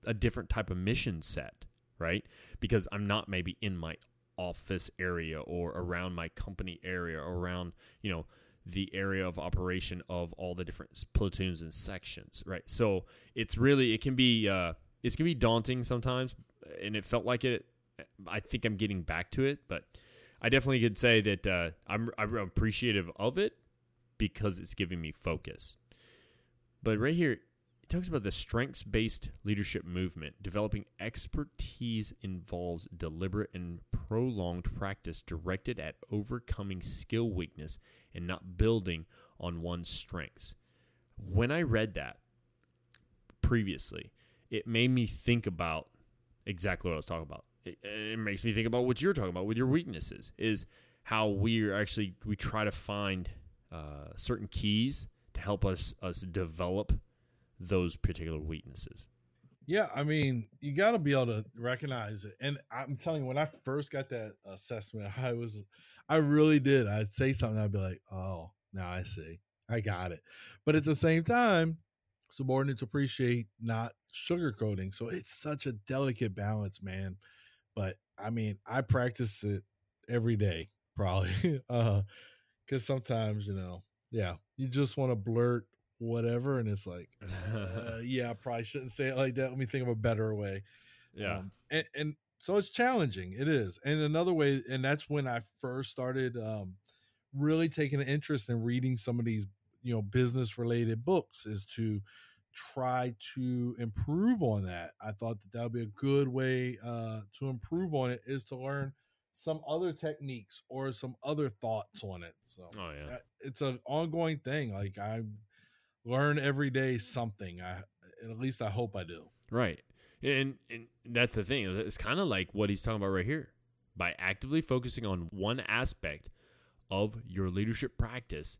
a different type of mission set, right? Because I'm not maybe in my office area or around my company area or around, you know, the area of operation of all the different platoons and sections, right? So it's really it can be uh, it can be daunting sometimes, and it felt like it. I think I'm getting back to it, but I definitely could say that uh, I'm, I'm appreciative of it because it's giving me focus. But right here, talks about the strengths based leadership movement. Developing expertise involves deliberate and prolonged practice directed at overcoming skill weakness and not building on one's strengths. When I read that previously, it made me think about exactly what I was talking about it, it makes me think about what you're talking about with your weaknesses is how we actually we try to find uh, certain keys to help us us develop those particular weaknesses. Yeah, I mean, you got to be able to recognize it. And I'm telling you, when I first got that assessment, I was, I really did. I'd say something, I'd be like, oh, now I see, I got it. But at the same time, subordinates appreciate not sugarcoating. So it's such a delicate balance, man. But I mean, I practice it every day, probably. uh, because sometimes, you know, yeah, you just want to blurt whatever, and it's like, uh, yeah, I probably shouldn't say it like that. Let me think of a better way. Yeah. Um, and, and so it's challenging. It is. And another way, and that's when I first started um, really taking an interest in reading some of these, you know, business related books is to try to improve on that. I thought that that would be a good way uh, to improve on it is to learn some other techniques or some other thoughts on it. So oh, yeah. it's an ongoing thing. Like I learn every day something. I at least I hope I do. Right. And and that's the thing. It's kind of like what he's talking about right here. By actively focusing on one aspect of your leadership practice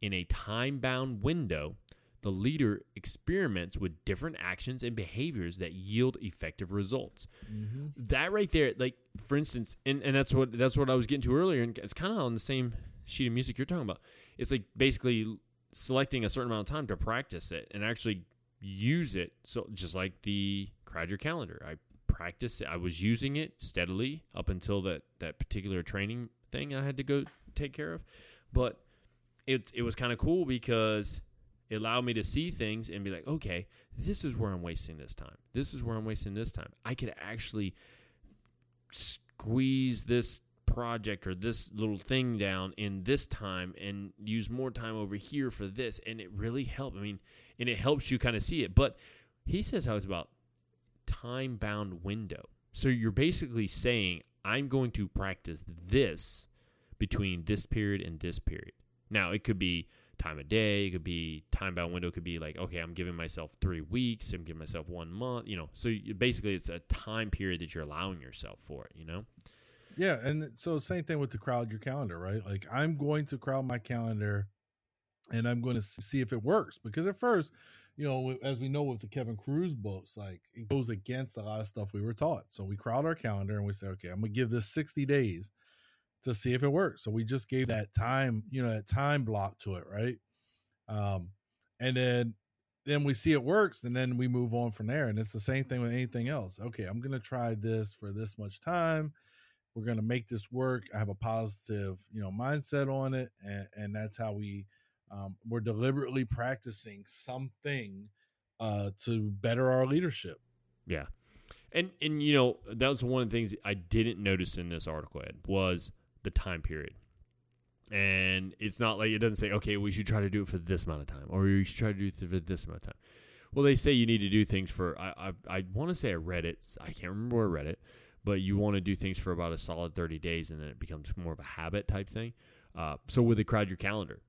in a time-bound window, the leader experiments with different actions and behaviors that yield effective results. Mm-hmm. That right there, like for instance, and, and that's what that's what I was getting to earlier, and it's kind of on the same sheet of music you're talking about. It's like basically selecting a certain amount of time to practice it and actually use it. So just like the crowd your calendar, I practiced it. I was using it steadily up until that that particular training thing I had to go take care of, but it it was kind of cool because it allowed me to see things and be like, okay, this is where I'm wasting this time. This is where I'm wasting this time. I could actually squeeze this project or this little thing down in this time and use more time over here for this. And it really helped. I mean, and it helps you kind of see it. But he says how it's about time bound window. So you're basically saying, I'm going to practice this between this period and this period. Now, it could be time of day, it could be time bound window, it could be like, okay, I'm giving myself three weeks, I'm giving myself one month, you know. So basically, it's a time period that you're allowing yourself for it, you know? Yeah, and so same thing with the crowd your calendar, right? Like I'm going to crowd my calendar and I'm going to see if it works because at first, you know, as we know with the Kevin Kruse books, like it goes against a lot of stuff we were taught. So we crowd our calendar and we say, okay, I'm going to give this 60 days to see if it works. So we just gave that time, you know, that time block to it, right? Um, and then then we see it works and then we move on from there and it's the same thing with anything else okay i'm going to try this for this much time we're going to make this work i have a positive you know mindset on it and, and that's how we um, we're deliberately practicing something uh, to better our leadership Yeah. And and you know, that was one of the things I didn't notice in this article Ed was the time period. And it's not like it doesn't say, okay, we should try to do it for this amount of time, or you should try to do it for this amount of time. Well, they say you need to do things for. I I, I want to say I read it. I can't remember where I read it, but you want to do things for about a solid thirty days, and then it becomes more of a habit type thing. Uh, so with the crowd your calendar,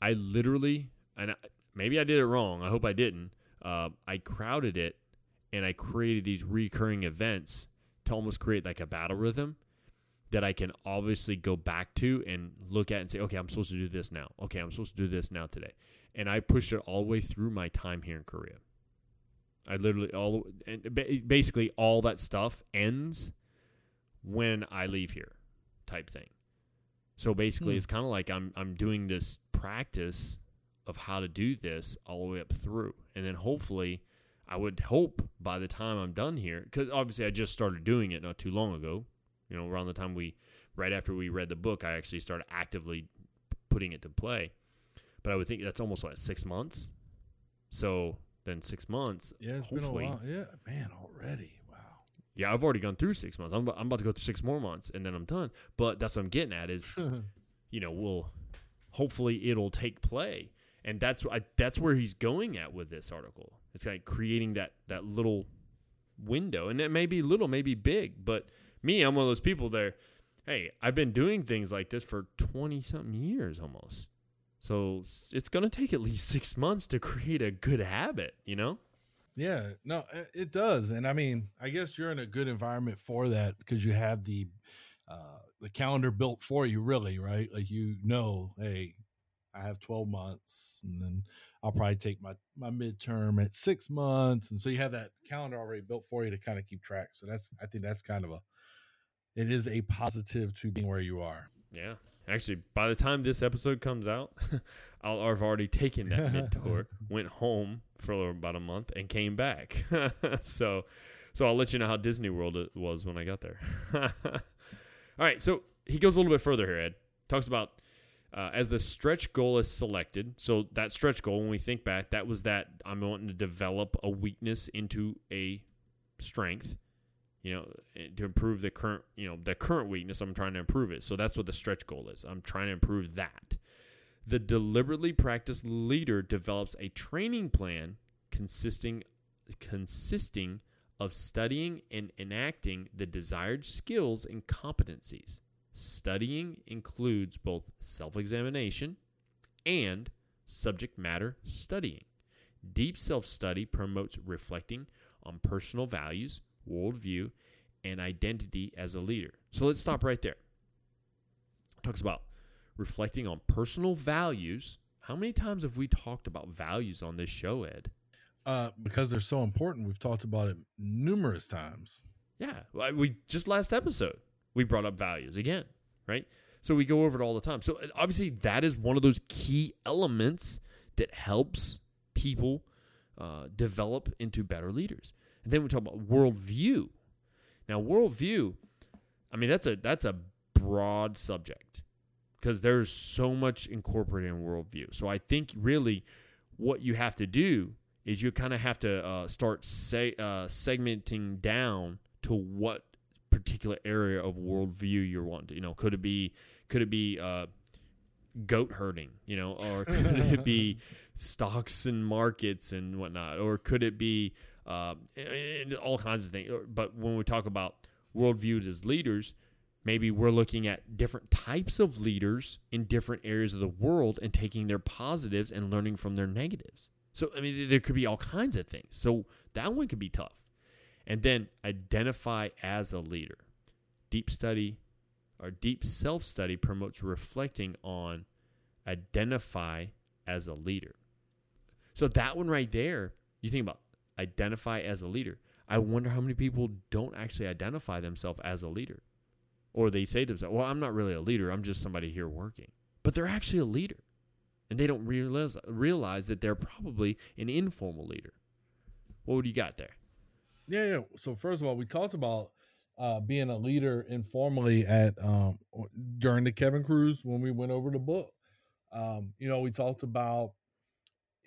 I literally and I, maybe I did it wrong. I hope I didn't. Uh, I crowded it and I created these recurring events to almost create like a battle rhythm that I can obviously go back to and look at and say, okay, I'm supposed to do this now. Okay, I'm supposed to do this now today. And I pushed it all the way through my time here in Korea. I literally all and basically all that stuff ends when I leave here, type thing. So basically, Hmm. it's kind of like I'm I'm doing this practice of how to do this all the way up through, and then hopefully, I would hope by the time I'm done here, because obviously I just started doing it not too long ago. You know, around the time we, right after we read the book, I actually started actively putting it to play. But I would think that's almost like six months. So then six months, yeah it's hopefully, been a while yeah man already wow yeah, I've already gone through six months. I'm, I'm about to go through six more months, and then I'm done. But that's what I'm getting at is, you know, we'll hopefully it'll take play, and that's I, that's where he's going at with this article. It's like creating that that little window, and it may be little, maybe big. But me, I'm one of those people there. Hey, I've been doing things like this for twenty something years almost. So it's gonna take at least six months to create a good habit, you know? Yeah, no, it does, and I mean, I guess you're in a good environment for that because you have the uh, the calendar built for you, really, right? Like you know, hey, I have 12 months, and then I'll probably take my my midterm at six months, and so you have that calendar already built for you to kind of keep track. So that's, I think that's kind of a, it is a positive to being where you are. Yeah. Actually, by the time this episode comes out, I'll have already taken that mid tour, went home for about a month, and came back. so, so I'll let you know how Disney World it was when I got there. All right. So he goes a little bit further here. Ed talks about uh, as the stretch goal is selected. So that stretch goal, when we think back, that was that I'm wanting to develop a weakness into a strength you know, eh, to improve the current, you know, the current weakness, I'm trying to improve it. So that's what the stretch goal is. I'm trying to improve that. The deliberately practiced leader develops a training plan consisting consisting of studying and enacting the desired skills and competencies. Studying includes both self-examination and subject matter studying. Deep self-study promotes reflecting on personal values, worldview, and identity as a leader. So let's stop right there. talks about reflecting on personal values. How many times have we talked about values on this show, Ed? Uh, because they're so important, we've talked about it numerous times. Yeah, we just last episode we brought up values again, right? So we go over it all the time. So uh, obviously that is one of those key elements that helps people uh, develop into better leaders. And then we talk about worldview. Now, worldview, I mean that's a that's a broad subject because there's so much incorporated in worldview. So I think really what you have to do is you kind of have to uh, start say, uh, segmenting down to what particular area of worldview you're wanting. You know, could it be could it be uh, goat herding? You know, or could it be stocks and markets and whatnot, or could it be uh, and all kinds of things. But when we talk about worldviews as leaders, maybe we're looking at different types of leaders in different areas of the world and taking their positives and learning from their negatives. So, I mean, there could be all kinds of things. So, that one could be tough. And then identify as a leader. Deep study or deep self study promotes reflecting on identify as a leader. So, that one right there, you think about identify as a leader. I wonder how many people don't actually identify themselves as a leader. Or they say to themselves, well, I'm not really a leader. I'm just somebody here working. But they're actually a leader. And they don't realize, realize that they're probably an informal leader. What do you got there? Yeah, yeah. So first of all, we talked about uh, being a leader informally at um, during the Kevin Kruse when we went over the book. Um, you know, we talked about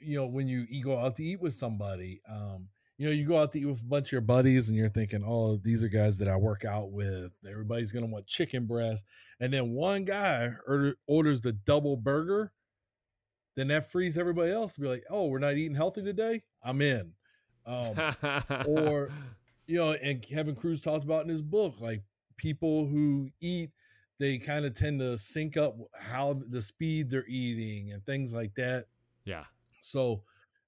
you know when you, you go out to eat with somebody. Um, you know, you go out to eat with a bunch of your buddies and you're thinking, oh, these are guys that I work out with. Everybody's going to want chicken breast. And then one guy order, orders the double burger. Then that frees everybody else to be like, oh, we're not eating healthy today. I'm in. Um, or, you know, and Kevin Kruse talked about in his book, like people who eat, they kind of tend to sync up how the speed they're eating and things like that. Yeah. So,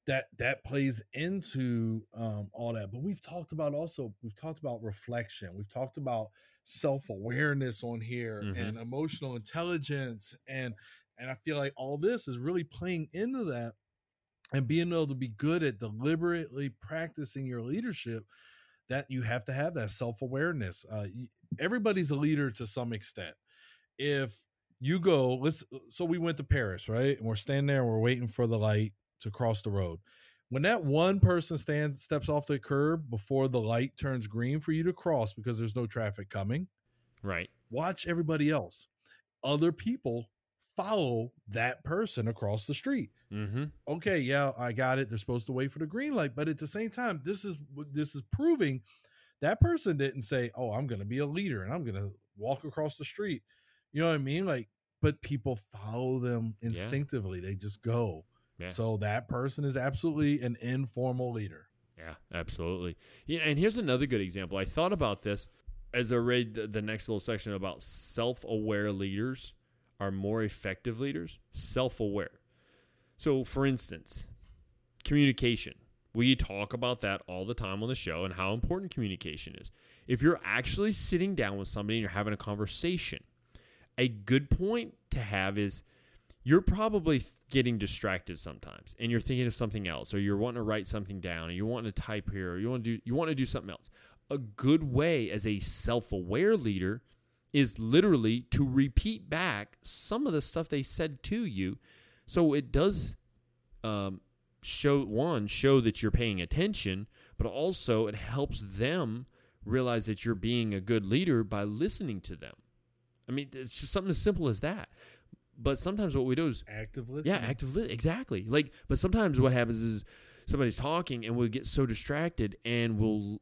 that that plays into um, all that but we've talked about also we've talked about reflection we've talked about self-awareness on here mm-hmm. and emotional intelligence and and i feel like all this is really playing into that and being able to be good at deliberately practicing your leadership that you have to have that self-awareness uh, everybody's a leader to some extent if you go let's so we went to paris right and we're standing there and we're waiting for the light to cross the road. When that one person stands steps off the curb before the light turns green for you to cross because there's no traffic coming, right? Watch everybody else. Other people follow that person across the street. Mm-hmm. Okay, yeah, I got it. They're supposed to wait for the green light, but at the same time, this is this is proving that person didn't say, "Oh, I'm going to be a leader and I'm going to walk across the street." You know what I mean? Like, but people follow them instinctively. Yeah. They just go. Yeah. So that person is absolutely an informal leader. Yeah, absolutely. Yeah, and here's another good example. I thought about this as I read the, the next little section about self-aware leaders are more effective leaders. Self-aware. So, for instance, communication. We talk about that all the time on the show and how important communication is. If you're actually sitting down with somebody and you're having a conversation, a good point to have is you're probably getting distracted sometimes and you're thinking of something else or you're wanting to write something down or you want to type here or you want to do you want to do something else. A good way as a self-aware leader is literally to repeat back some of the stuff they said to you. So it does um, show one show that you're paying attention but also it helps them realize that you're being a good leader by listening to them. I mean it's just something as simple as that but sometimes what we do is active listening. Yeah, active li- exactly. Like, but sometimes what happens is somebody's talking and we get so distracted and we'll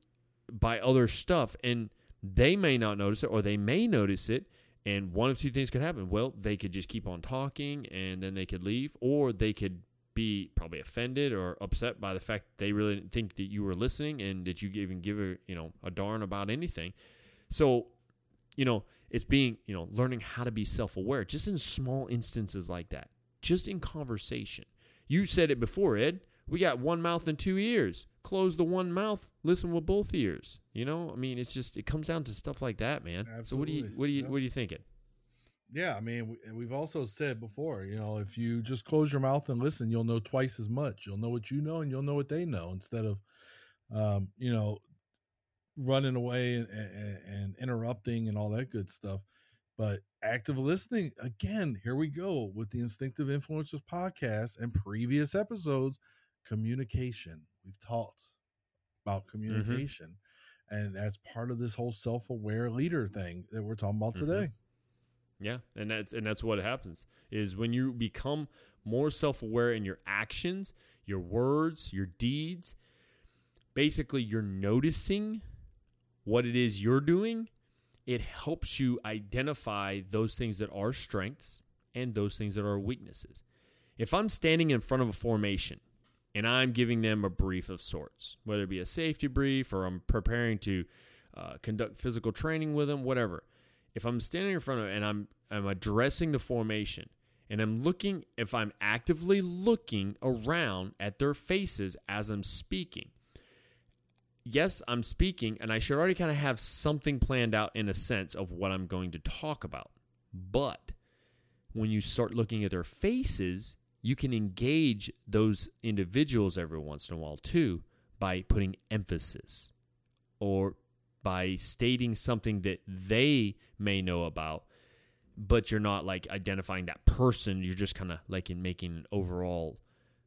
buy other stuff and they may not notice it or they may notice it and one of two things could happen. Well, they could just keep on talking and then they could leave or they could be probably offended or upset by the fact they really didn't think that you were listening and that you even give a, you know, a darn about anything. So, you know, it's being, you know, learning how to be self aware just in small instances like that, just in conversation. You said it before, Ed. We got one mouth and two ears. Close the one mouth, listen with both ears. You know, I mean, it's just it comes down to stuff like that, man. Absolutely. So what do you what do you yep. what are you thinking? Yeah, I mean, we've also said before, you know, if you just close your mouth and listen, you'll know twice as much. You'll know what you know, and you'll know what they know, instead of, um, you know, running away and, and, and interrupting and all that good stuff. But active listening, again, here we go with the Instinctive Influencers podcast and previous episodes. Communication. We've talked about mm-hmm. communication. Mm-hmm. And that's part of this whole self aware leader thing that we're talking about mm-hmm. today. Yeah, and that's and that's what happens is when you become more self-aware in your actions, your words, your deeds, basically you're noticing what it is you're doing, it helps you identify those things that are strengths and those things that are weaknesses. If I'm standing in front of a formation and I'm giving them a brief of sorts, whether it be a safety brief or I'm preparing to uh, conduct physical training with them, whatever. If I'm standing in front of and I'm I'm addressing the formation and I'm looking if I'm actively looking around at their faces as I'm speaking. Yes, I'm speaking and I should already kind of have something planned out in a sense of what I'm going to talk about. But when you start looking at their faces, you can engage those individuals every once in a while too by putting emphasis or by stating something that they may know about but you're not like identifying that person you're just kind of like in making an overall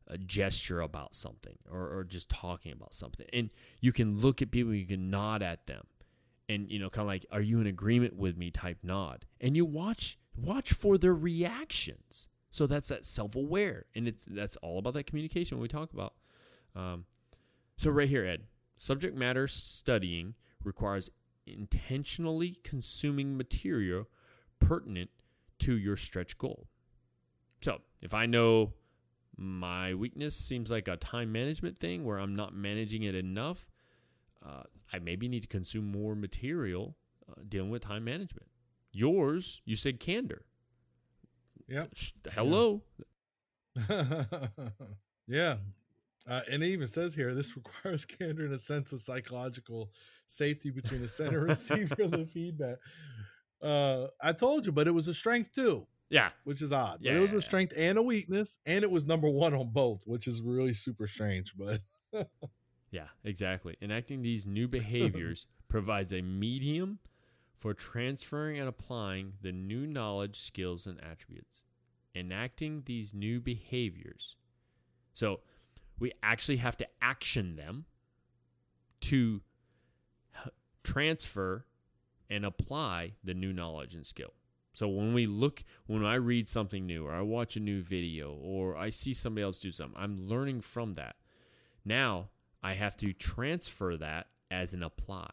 a gesture about something or, or just talking about something and you can look at people you can nod at them and you know kind of like are you in agreement with me type nod and you watch watch for their reactions so that's that self-aware, and it's that's all about that communication we talk about. Um, so right here, Ed, subject matter studying requires intentionally consuming material pertinent to your stretch goal. So if I know my weakness seems like a time management thing where I'm not managing it enough, uh, I maybe need to consume more material uh, dealing with time management. Yours, you said candor. Yep. Hello. yeah. Uh, and it even says here this requires candor and a sense of psychological safety between the center receiver of the feedback. Uh, I told you, but it was a strength too. Yeah. Which is odd. Yeah. But it was a strength and a weakness, and it was number one on both, which is really super strange. But yeah, exactly. Enacting these new behaviors provides a medium for transferring and applying the new knowledge, skills, and attributes. Enacting these new behaviors. So we actually have to action them to transfer and apply the new knowledge and skill. So when we look, when I read something new, or I watch a new video, or I see somebody else do something, I'm learning from that. Now I have to transfer that as an apply.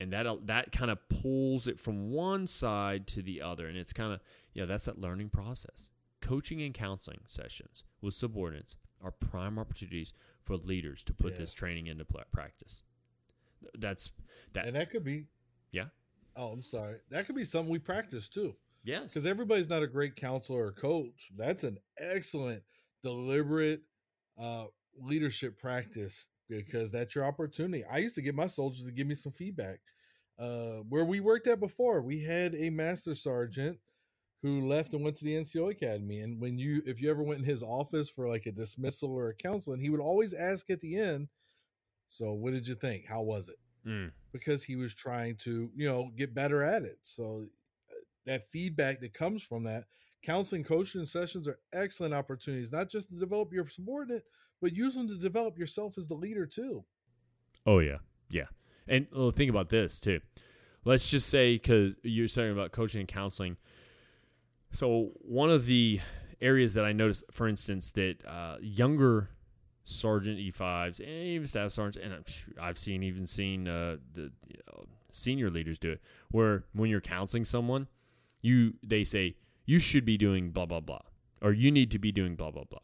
And that that kind of pulls it from one side to the other. And it's kind of yeah that's that learning process. Coaching and counseling sessions with subordinates are prime opportunities for leaders to put yes. this training into practice. That's that and that could be yeah oh i'm sorry that could be something we practice too yes because everybody's not a great counselor or coach that's an excellent deliberate uh, leadership practice because that's your opportunity. I used to get my soldiers to give me some feedback. Uh, where we worked at before, we had a master sergeant who left and went to the NCO Academy. And when you, if you ever went in his office for like a dismissal or a counseling, he would always ask at the end, "So, what did you think? How was it?" Mm. Because he was trying to, you know, get better at it. So uh, that feedback that comes from that counseling coaching sessions are excellent opportunities, not just to develop your subordinate, but use them to develop yourself as the leader too. Oh yeah, yeah. And well, think about this too. Let's just say because you're talking about coaching and counseling. So one of the areas that I noticed, for instance, that uh, younger sergeant E5s and even staff sergeants, and I've seen even seen uh, the know, senior leaders do it, where when you're counseling someone, you they say you should be doing blah blah blah, or you need to be doing blah blah blah.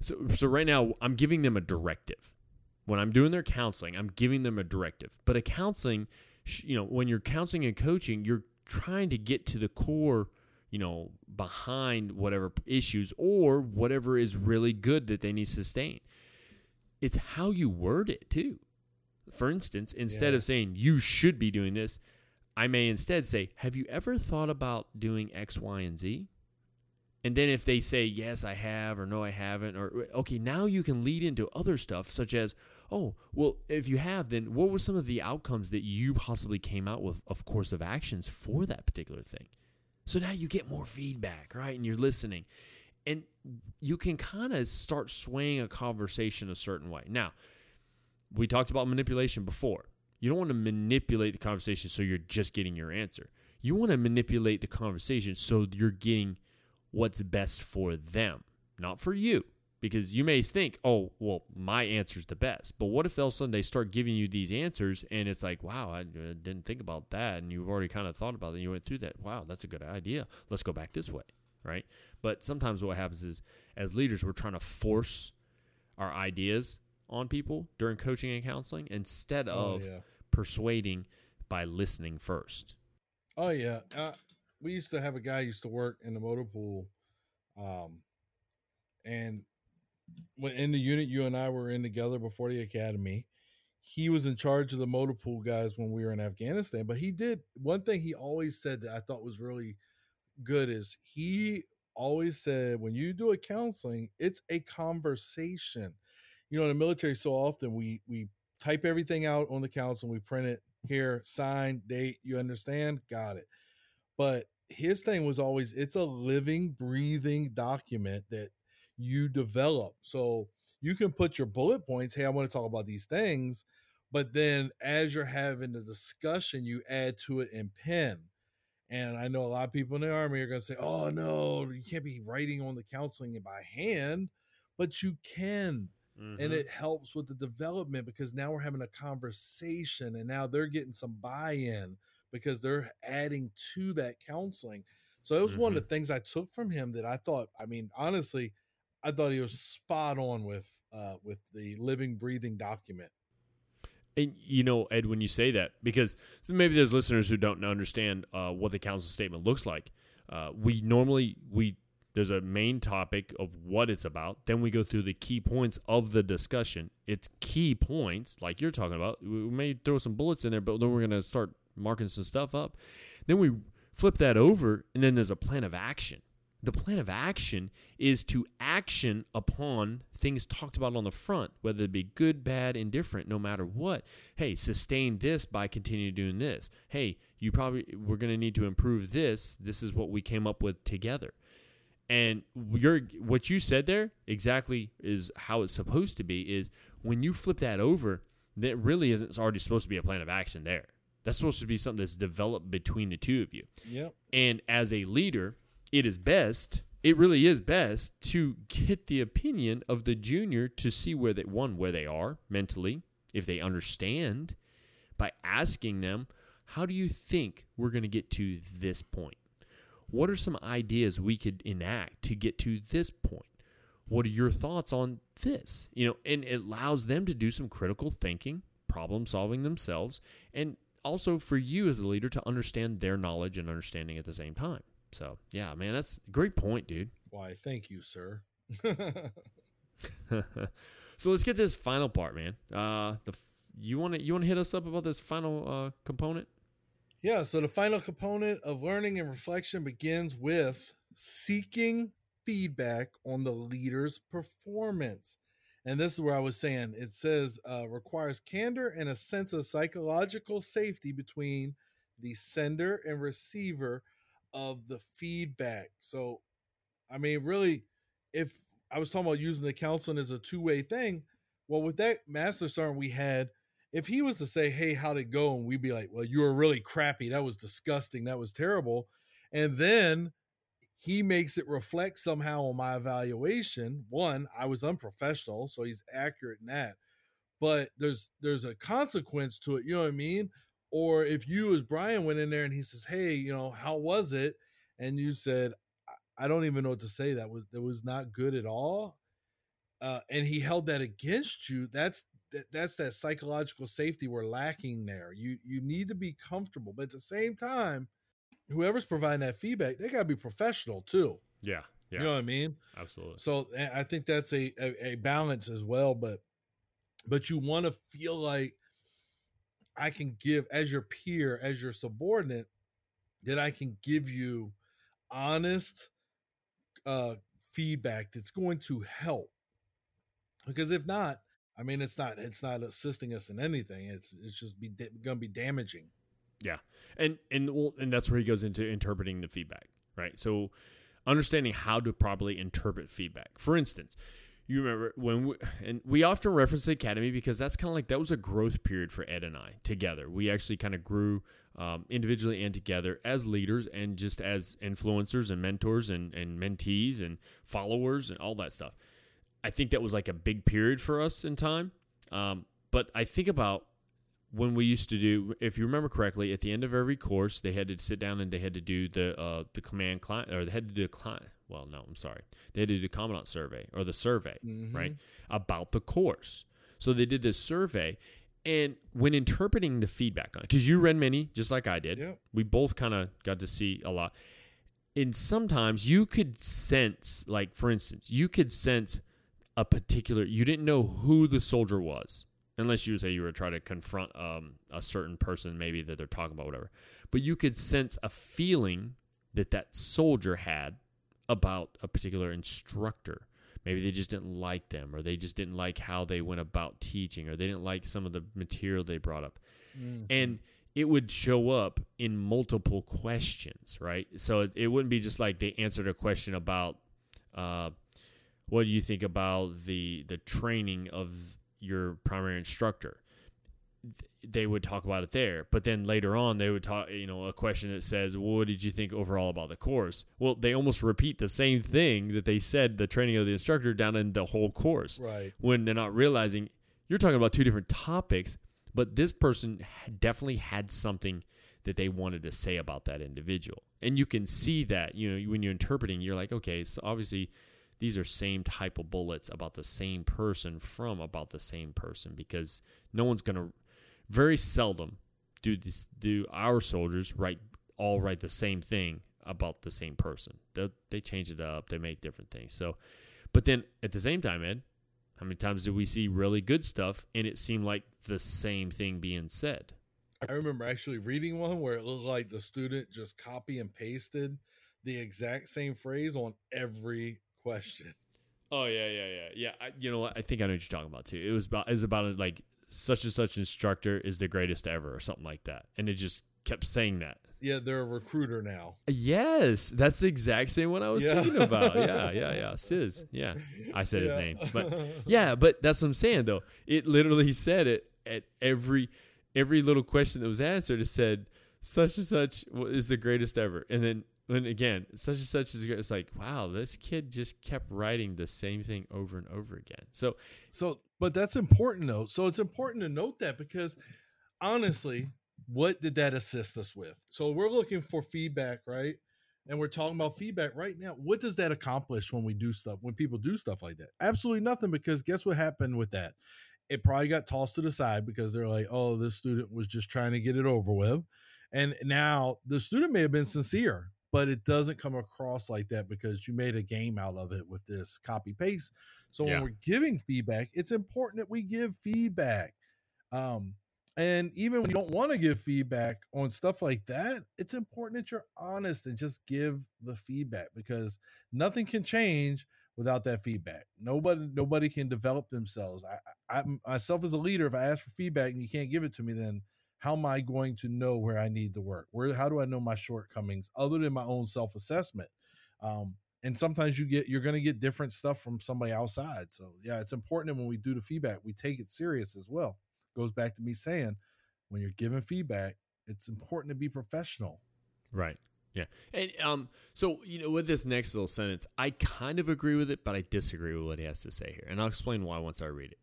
So, so right now, I'm giving them a directive. When I'm doing their counseling, I'm giving them a directive. But a counseling, you know, when you're counseling and coaching, you're trying to get to the core, you know, behind whatever issues or whatever is really good that they need to sustain. It's how you word it too. For instance, instead of saying you should be doing this, I may instead say, Have you ever thought about doing X, Y, and Z? And then if they say, yes, I have, or no, I haven't, or okay, now you can lead into other stuff, such as, oh, well, if you have, then what were some of the outcomes that you possibly came out with, of course, of actions for that particular thing? So now you get more feedback, right? And you're listening. And you can kind of start swaying a conversation a certain way. Now, we talked about manipulation before. You don't want to manipulate the conversation so you're just getting your answer. You want to manipulate the conversation so you're getting what's best for them, not for you. Because you may think, oh, well, my answer's the best. But what if all of a sudden they start giving you these answers and it's like, wow, I didn't think about that. And you've already kind of thought about it and you went through that. Wow, that's a good idea. Let's go back this way. Right. But sometimes what happens is as leaders, we're trying to force our ideas on people during coaching and counseling instead Oh, of yeah. persuading by listening first. Oh yeah, uh, we used to have a guy who used to work in the motor pool, um, and when in the unit you and I were in together before the academy, he was in charge of the motor pool guys when we were in Afghanistan. But he did one thing he always said that I thought was really good is he always said when you do a counseling, it's a conversation. You know, in the military, so often we we type everything out on the council, we print it here, sign, date, you understand? Got it. But his thing was always it's a living, breathing document that you develop. So you can put your bullet points, hey, I want to talk about these things, but then as you're having the discussion, you add to it in pen. And I know a lot of people in the army are going to say, oh, no, you can't be writing on the counseling by hand, but you can and Mhm. it helps with the development because now we're having a conversation and now they're getting some buy-in because they're adding to that counseling so it was one of the things i took from him that i thought i mean honestly i thought he was spot on with uh with the living breathing document And you know, Ed, when you say that, because maybe there's listeners who don't understand uh, what the council statement looks like. Uh, we normally we there's a main topic of what it's about. Then we go through the key points of the discussion. It's key points, like you're talking about. We may throw some bullets in there, but then we're gonna start marking some stuff up. Then we flip that over, and then there's a plan of action. The plan of action is to action upon things talked about on the front, whether it be good, bad, indifferent, no matter what. Hey, sustain this by continuing doing this. Hey, you probably we're going to need to improve this. This is what we came up with together. And you're what you said there exactly is how it's supposed to be. Is when you flip that over, that really isn't it's already supposed to be a plan of action there. That's supposed to be something that's developed between the two of you. yep And as a leader, it is best, it really is best to get the opinion of the junior to see where they one where they are mentally, if they understand by asking them, how do you think we're going to get to this point? What are some ideas we could enact to get to this point? What are your thoughts on this? You know, and it allows them to do some critical thinking, problem solving themselves, and also for you as a leader to understand their knowledge and understanding at the same time. So, yeah, man, that's a great point, dude. why thank you sir so let's get this final part, man. Uh, the you want to you want to hit us up about this final uh, component? Yeah, so the final component of learning and reflection begins with seeking feedback on the leader's performance. And this is where I was saying it says uh, requires candor and a sense of psychological safety between the sender and receiver of the feedback. So, I mean, really, if I was talking about using the counseling as a two way thing, well, with that master sergeant we had, if he was to say, "Hey, how'd it go?" and we'd be like, "Well, you were really crappy. That was disgusting. That was terrible," and then he makes it reflect somehow on my evaluation. One, I was unprofessional, so he's accurate in that. But there's there's a consequence to it. You know what I mean? Or if you, as Brian, went in there and he says, "Hey, you know, how was it?" and you said, "I- "I don't even know what to say. That was that was not good at all." Uh, and he held that against you. That's that, that's that psychological safety we're lacking there. You you need to be comfortable, but at the same time, whoever's providing that feedback, they gotta be professional too. Yeah, yeah, You know what I mean? absolutely. So I think that's a, a, a balance as well. But but you want to feel like I can give as your peer, as your subordinate, that I can give you honest uh feedback that's going to help. Because if not, I mean, it's not it's not assisting us in anything. It's it's just be going to be damaging. Yeah, and and well, and that's where he goes into interpreting the feedback, right? So, understanding how to properly interpret feedback. For instance, you remember when we, and we often reference the academy because that's kind of like that was a growth period for Ed and I together. We actually kind of grew um, individually and together as leaders and just as influencers and mentors and and mentees and followers and all that stuff. I think that was like a big period for us in time. Um, but I think about when we used to do, if you remember correctly, at the end of every course, they had to sit down and they had to do the uh, the command client, or they had to do a client. Well, no, I'm sorry. They did the commandant survey or the survey, Mhm. right, about the course. So they did this survey, and when interpreting the feedback on it, because you read many just like I did, Yep. we both kind of got to see a lot. And sometimes you could sense, like for instance, you could sense a particular. You didn't know who the soldier was, unless you say you were trying to confront um, a certain person, maybe that they're talking about, whatever. But you could sense a feeling that that soldier had about a particular instructor. Maybe they just didn't like them, or they just didn't like how they went about teaching, or they didn't like some of the material they brought up. And it would show up in multiple questions, right? So it, it wouldn't be just like they answered a question about uh, what do you think about the the training of your primary instructor they would talk about it there. But then later on, they would talk, you know, a question that says, well, "What did you think overall about the course?" Well, they almost repeat the same thing that they said the training of the instructor down in the whole course. Right. When they're not realizing you're talking about two different topics, but this person definitely had something that they wanted to say about that individual, and you can see that. You know, when you're interpreting, you're like, okay, so obviously. These are same type of bullets about the same person from about the same person because no one's gonna very seldom do this do our soldiers write all write the same thing about the same person. They they change it up, they make different things. So, but then at the same time, Ed, how many times did we see really good stuff and it seemed like the same thing being said? I remember actually reading one where it looked like the student just copy and pasted the exact same phrase on every question. Oh yeah, yeah, yeah, yeah. I, you know what? I think I know what you're talking about too. It was about it was about like such and such instructor is the greatest ever or something like that, and it just kept saying that. Yeah, they're a recruiter now. Yes, that's the exact same one I was Yeah. thinking about. Yeah, yeah, yeah. Sis. Yeah. I said his name. But yeah, but that's what I'm saying though. It literally said it at every every little question that was answered. It said such and such is the greatest ever. And then when again, such and such is great. It's like, wow, this kid just kept writing the same thing over and over again. So So, but that's important though. So it's important to note that because honestly, what did that assist us with? So we're looking for feedback, right? And we're talking about feedback right now. What does that accomplish when we do stuff, when people do stuff like that? Absolutely nothing because guess what happened with that? It probably got tossed to the side because they're like, oh, this student was just trying to get it over with. And now the student may have been sincere, but it doesn't come across like that because you made a game out of it with this copy paste. So Yeah. when we're giving feedback, it's important that we give feedback. Um, and even when you don't want to give feedback on stuff like that, it's important that you're honest and just give the feedback because nothing can change without that feedback. Nobody, nobody can develop themselves. I, I, myself as a leader, if I ask for feedback and you can't give it to me, then how am I going to know where I need to work? Where, how do I know my shortcomings other than my own self assessment? Um, and sometimes you get you're going to get different stuff from somebody outside. So yeah, it's important when we do the feedback, we take it serious as well. Goes back to me saying, when you're giving feedback, it's important to be professional. Right. Yeah. And um so you know with this next little sentence, I kind of agree with it, but I disagree with what he has to say here. And I'll explain why once I read it.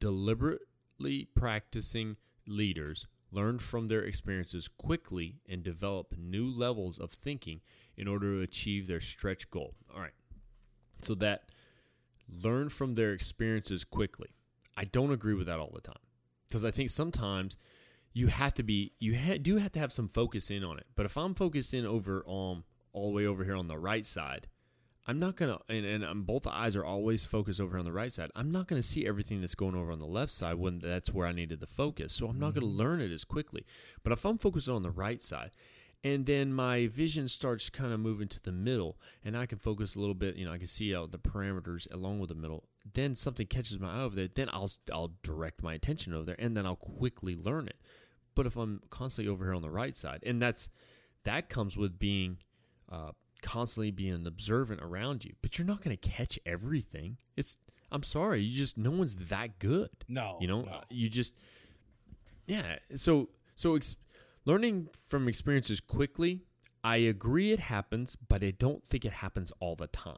Deliberately practicing leaders learn from their experiences quickly and develop new levels of thinking in order to achieve their stretch goal. All right. So that learn from their experiences quickly. I don't agree with that all the time. Because I think sometimes you have to be you ha- do have to have some focus in on it but if i'm focused in over um all the way over here on the right side i'm not gonna and, and um, both eyes are always focused over on the right side i'm not gonna see everything that's going over on the left side when that's where i needed the focus so i'm not gonna learn it as quickly but if i'm focused on the right side and then my vision starts kind of moving to the middle and i can focus a little bit you know i can see out the parameters along with the middle then something catches my eye over there then i'll i'll direct my attention over there and then i'll quickly learn it but if I'm constantly over here on the right side, and that's that comes with being uh, constantly being observant around you, but you're not going to catch everything. It's I'm sorry, you just no one's that good. No, you know, no. you just yeah. So so ex- learning from experiences quickly, I agree it happens, but I don't think it happens all the time.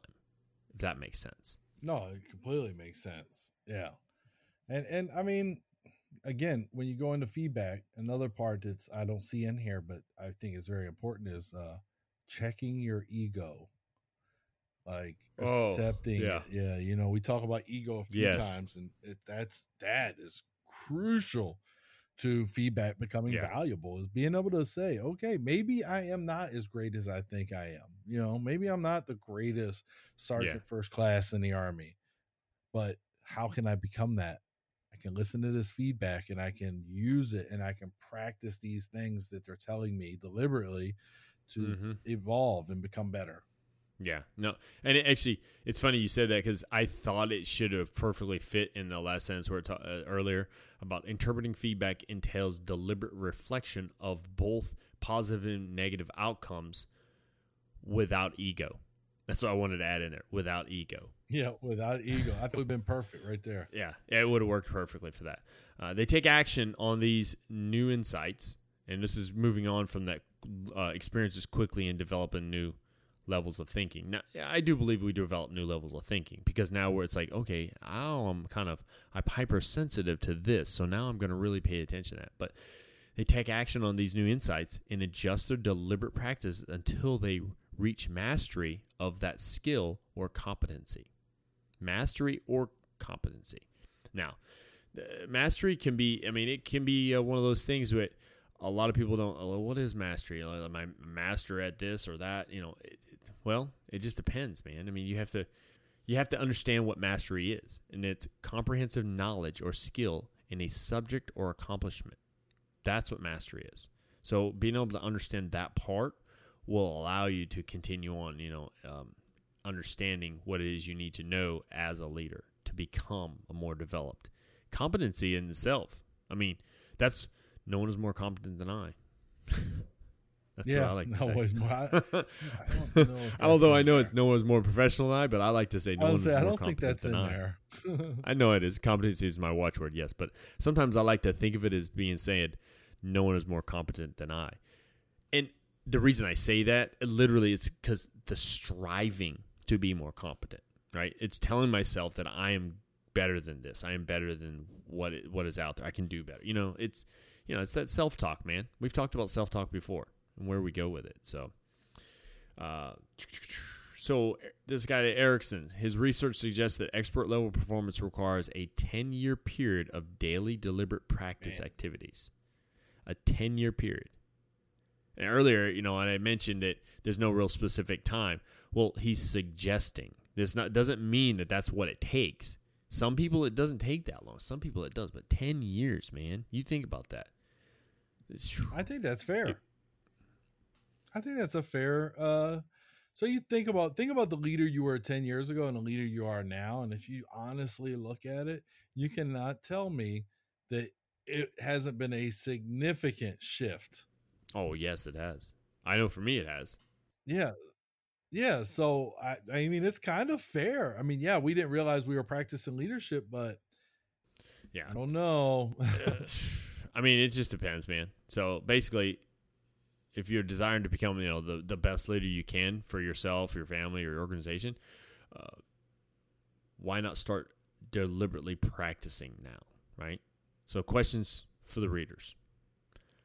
If that makes sense. No, it completely makes sense. Yeah. And and I mean, again, when you go into feedback, another part that's I don't see in here, but I think is very important is uh checking your ego. like Oh, accepting yeah. it. yeah you know we talk about ego a few Yes. times and it, that's that is crucial to feedback becoming Yeah. valuable is being able to say okay maybe i am not as great as i think i am you know maybe i'm not the greatest sergeant first class in the army but how can i become that i can listen to this feedback and i can use it and i can practice these things that they're telling me deliberately to Mhm. evolve and become better Yeah, no, and it actually, it's funny you said that because I thought it should have perfectly fit in the last sentence where it ta- uh, earlier about interpreting feedback entails deliberate reflection of both positive and negative outcomes without ego. That's what I wanted to add in there. Without ego. Yeah, without ego. I think we've been perfect right there. Yeah, it would have worked perfectly for that. Uh, they take action on these new insights, and this is moving on from that uh, experiences quickly and developing new levels of thinking. Now, I do believe we develop new levels of thinking because now where it's like, okay, oh, I'm kind of I'm hypersensitive to this, so now I'm going to really pay attention to that. But they take action on these new insights and adjust their deliberate practice until they reach mastery of that skill or competency. Mastery or competency. Now, mastery can be, I mean, it can be uh, one of those things that a lot of people don't, oh, what is mastery? Am I master at this or that? You know, it, it- well, it just depends, man. I mean, you have to, you have to understand what mastery is, and it's comprehensive knowledge or skill in a subject or accomplishment. That's what mastery is. So being able to understand that part will allow you to continue on, you know, um, understanding what it is you need to know as a leader to become a more developed competency in itself. I mean, that's no one is more competent than I. that's yeah, what I like to no say. more. I, I don't know. Although I know there. it's no one's more professional than I, but I like to say no one's more I don't think that's in than I. there. I know it is. Competency is my watchword, yes, but sometimes I like to think of it as being said, no one is more competent than I. And the reason I say that, literally, it's because the striving to be more competent, right? It's telling myself that I am better than this. I am better than what it, what is out there. I can do better. You know, it's you know, it's that self talk, man. We've talked about self talk before and where we go with it. So, uh, so this guy Ericsson, his research suggests that expert level performance requires a 10 year period of daily deliberate practice Man. activities. A 10 year period. And earlier, you know, and I mentioned that there's no real specific time. Well, he's suggesting this not doesn't mean that that's what it takes. Some people it doesn't take that long. Some people it does, but 10 years, man. You think about that. I think that's fair. I think that's a fair. uh So you think about think about the leader you were ten years ago and the leader you are now, and if you honestly look at it, you cannot tell me that it hasn't been a significant shift. oh, yes, it has. I know for me it has. Yeah. Yeah. So I I mean it's kind of fair. I mean, yeah, we didn't realize we were practicing leadership, but Yeah. I don't know. I mean, it just depends, man. So basically, if you're desiring to become, you know, the, the best leader you can for yourself, your family, or your organization, uh, why not start deliberately practicing now, right? So, questions for the readers: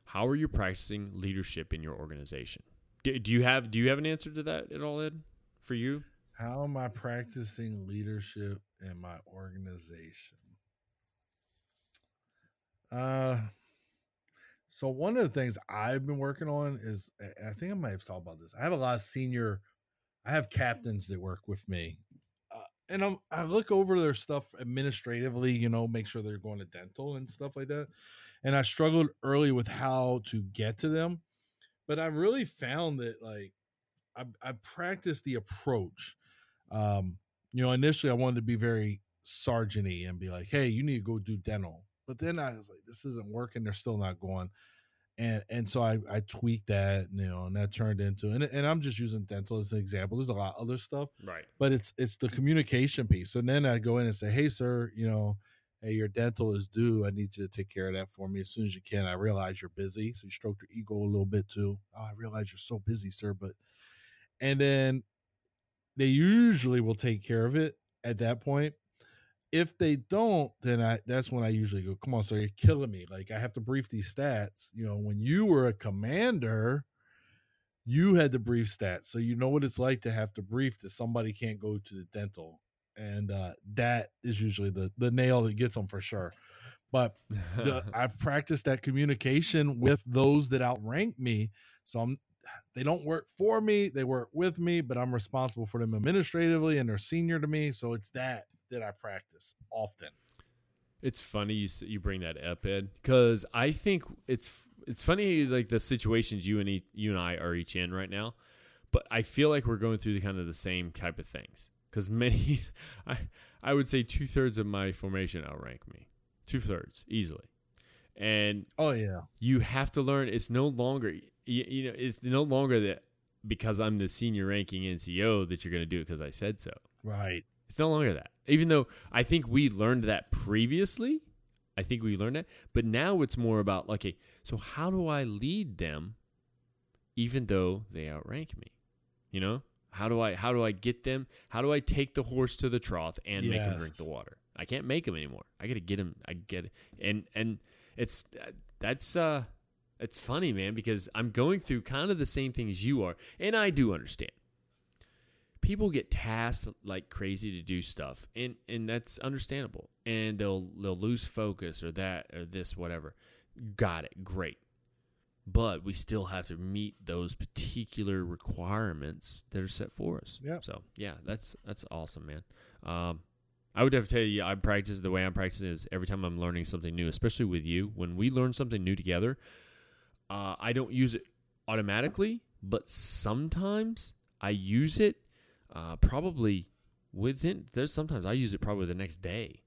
How are you practicing leadership in your organization? Do, do you have Do you have an answer to that at all, Ed? For you? How am I practicing leadership in my organization? Uh so one of the things I've been working on is I think I might have talked about this. I have a lot of senior I have captains that work with me. Uh, and I'm, I look over their stuff administratively, you know, make sure they're going to dental and stuff like that. And I struggled early with how to get to them, but I really found that like I, I practiced the approach. Um, you know, initially I wanted to be very sergeanty and be like, "Hey, you need to go do dental," but then I was like, "This isn't working. They're still not going." And and so I I tweaked that, you know, and that turned into and and I'm just using dental as an example. There's a lot of other stuff, Right. but it's it's the communication piece. And then I go in and say, "Hey, sir, you know." Hey, your dental is due. I need you to take care of that for me as soon as you can. I realize you're busy. So you stroke your ego a little bit too. Oh, I realize you're so busy, sir, but and then they usually will take care of it at that point. If they don't, then I that's when I usually go, come on, sir, you're killing me. Like I have to brief these stats. You know, when you were a commander, you had to brief stats, so you know what it's like to have to brief that somebody can't go to the dental, and uh, that is usually the the nail that gets them for sure. But the, I've practiced that communication with those that outrank me, so I'm they don't work for me they work with me but i'm responsible for them administratively and they're senior to me so it's that that i practice often It's funny you you bring that up, Ed, because I think it's it's funny like the situations you and e- you and I are each in right now, but I feel like we're going through the kind of the same type of things. Because many, I I would say two thirds of my formation outrank me, two thirds easily, and oh yeah you have to learn. It's no longer you, you know it's no longer that because I'm the senior ranking NCO that you're going to do it because I said so. right It's no longer that. Even though I think we learned that previously, I think we learned that, but now it's more about okay, so how do I lead them even though they outrank me? You know? How do I how do I get them? How do I take the horse to the trough and make him drink the water? I can't make him anymore. I got to get him I get it. And and it's that's uh it's funny, man, because I'm going through kind of the same thing as you are, and I do understand people get tasked like crazy to do stuff and and that's understandable and they'll they'll lose focus or that or this whatever got it great but we still have to meet those particular requirements that are set for us Yep. so yeah that's that's awesome man um I would have to tell you, I practice the way I'm practicing is every time I'm learning something new, especially with you. When we learn something new together, uh, I don't use it automatically, but sometimes I use it uh, probably within. There's sometimes I use it probably the next day,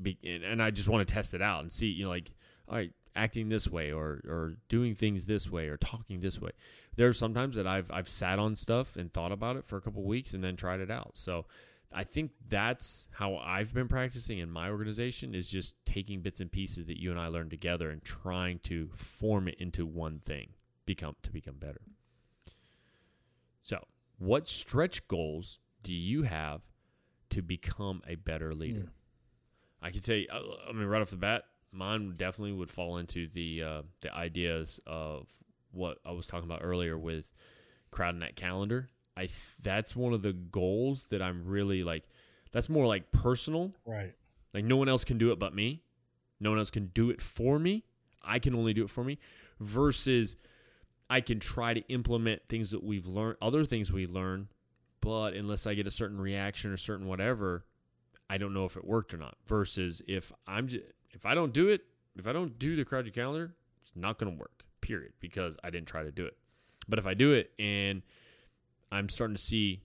Be, and, and I just want to test it out and see. You know, like all right, acting this way or or doing things this way or talking this way. There are sometimes that I've I've sat on stuff and thought about it for a couple weeks and then tried it out. So. I think that's how I've been practicing in my organization is just taking bits and pieces that you and I learned together and trying to form it into one thing, become to become better. So, what stretch goals do you have to become a better leader? I could say, uh, I mean, right off the bat, mine definitely would fall into the uh, the ideas of what I was talking about earlier with crowding that calendar. I th- that's one of the goals that I'm really like. That's more like personal. right Like no one else can do it but me. No one else can do it for me. I can only do it for me. Versus, I can try to implement things that we've learned, other things we learn, but unless I get a certain reaction or certain whatever, I don't know if it worked or not. Versus, if I'm j- if I don't do it, if I don't do the crowd calendar, it's not going to work. Period. Because I didn't try to do it. But if I do it and I'm starting to see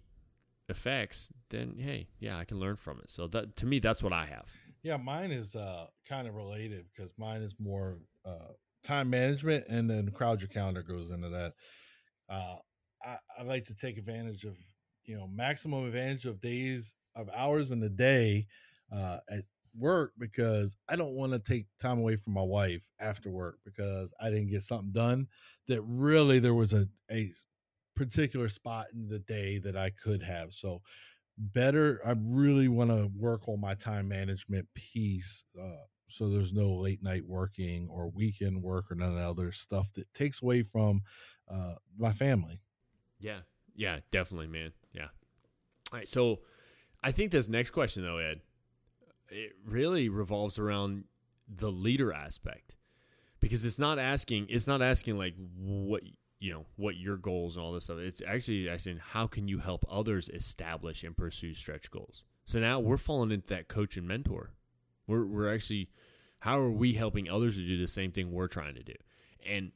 effects, then hey, yeah, I can learn from it. So that to me, that's what I have. yeah mine is uh kind of related because mine is more uh time management and then crowd your calendar goes into that uh I, I like to take advantage of you know maximum advantage of days of hours in the day uh at work because I don't want to take time away from my wife after work because I didn't get something done that really there was a a particular spot in the day that I could have. So better I really want to work on my time management piece uh so there's no late night working or weekend work or none of that other stuff that takes away from uh my family. Yeah. Yeah, definitely, man. Yeah. All right. So I think this next question, though, Ed, it really revolves around the leader aspect because it's not asking, it's not asking like what, you know, what your goals and all this stuff. It's actually asking how can you help others establish and pursue stretch goals. So now we're falling into that coach and mentor. We're, we're actually, how are we helping others to do the same thing we're trying to do? And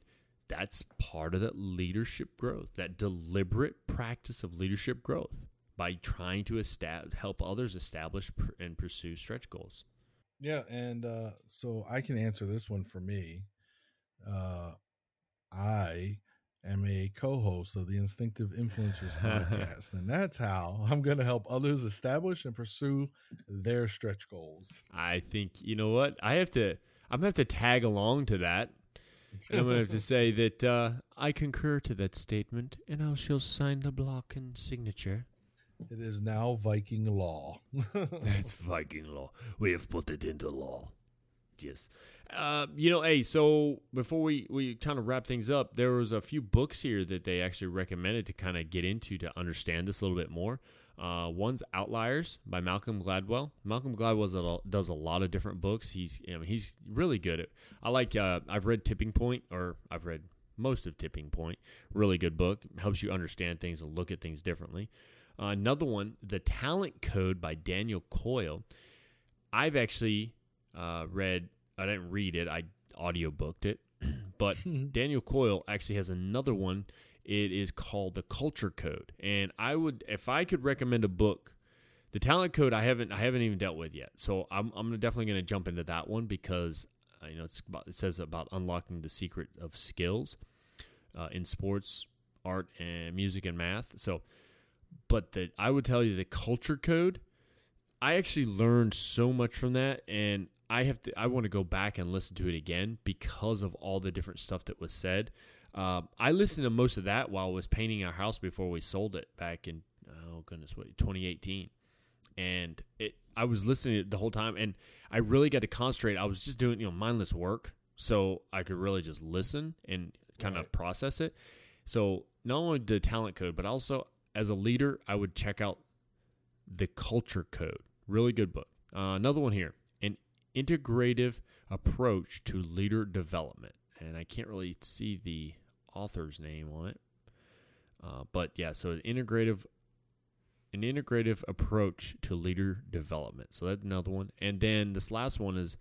that's part of that leadership growth, that deliberate practice of leadership growth by trying to estab- help others establish and pursue stretch goals. Yeah, and uh so I can answer this one for me. Uh I am a co-host of the Instinctive Influencers podcast, and that's how I'm going to help others establish and pursue their stretch goals. I think you know what I have to. I'm gonna have to tag along to that. And I'm gonna have to say that uh, I concur to that statement, and I shall sign the block and signature. It is now Viking law. It's Viking law. We have put it into law. Yes. Uh, you know, hey, so before we, we kind of wrap things up, there was a few books here that they actually recommended to kind of get into to understand this a little bit more. Uh, one's Outliers by Malcolm Gladwell. Malcolm Gladwell does a lot of different books. He's I mean, he's really good at. I like. Uh, I've read Tipping Point, or I've read most of Tipping Point. Really good book. Helps you understand things and look at things differently. Uh, another one, The Talent Code by Daniel Coyle. I've actually uh, read. I didn't read it. I audiobooked it, but Daniel Coyle actually has another one it is called The Culture Code. And I would if I could recommend a book, The Talent Code I haven't I haven't even dealt with yet. So I'm I'm definitely going to jump into that one because uh, you know it's about, it says about unlocking the secret of skills uh, in sports, art and music and math. So but the I would tell you the Culture Code I actually learned so much from that and I have to I want to go back and listen to it again because of all the different stuff that was said. Um, I listened to most of that while I was painting our house before we sold it back in oh goodness what 2018, and it I was listening the whole time, and I really got to concentrate. I was just doing you know mindless work, so I could really just listen and kind right. of process it. So not only the talent code, but also as a leader, I would check out the culture code. Really good book. Uh, another one here, integrative approach to leader development, and I can't really see the author's name on it. Uh, but yeah, so an integrative an integrative approach to leader development. So that's another one. And then this last one is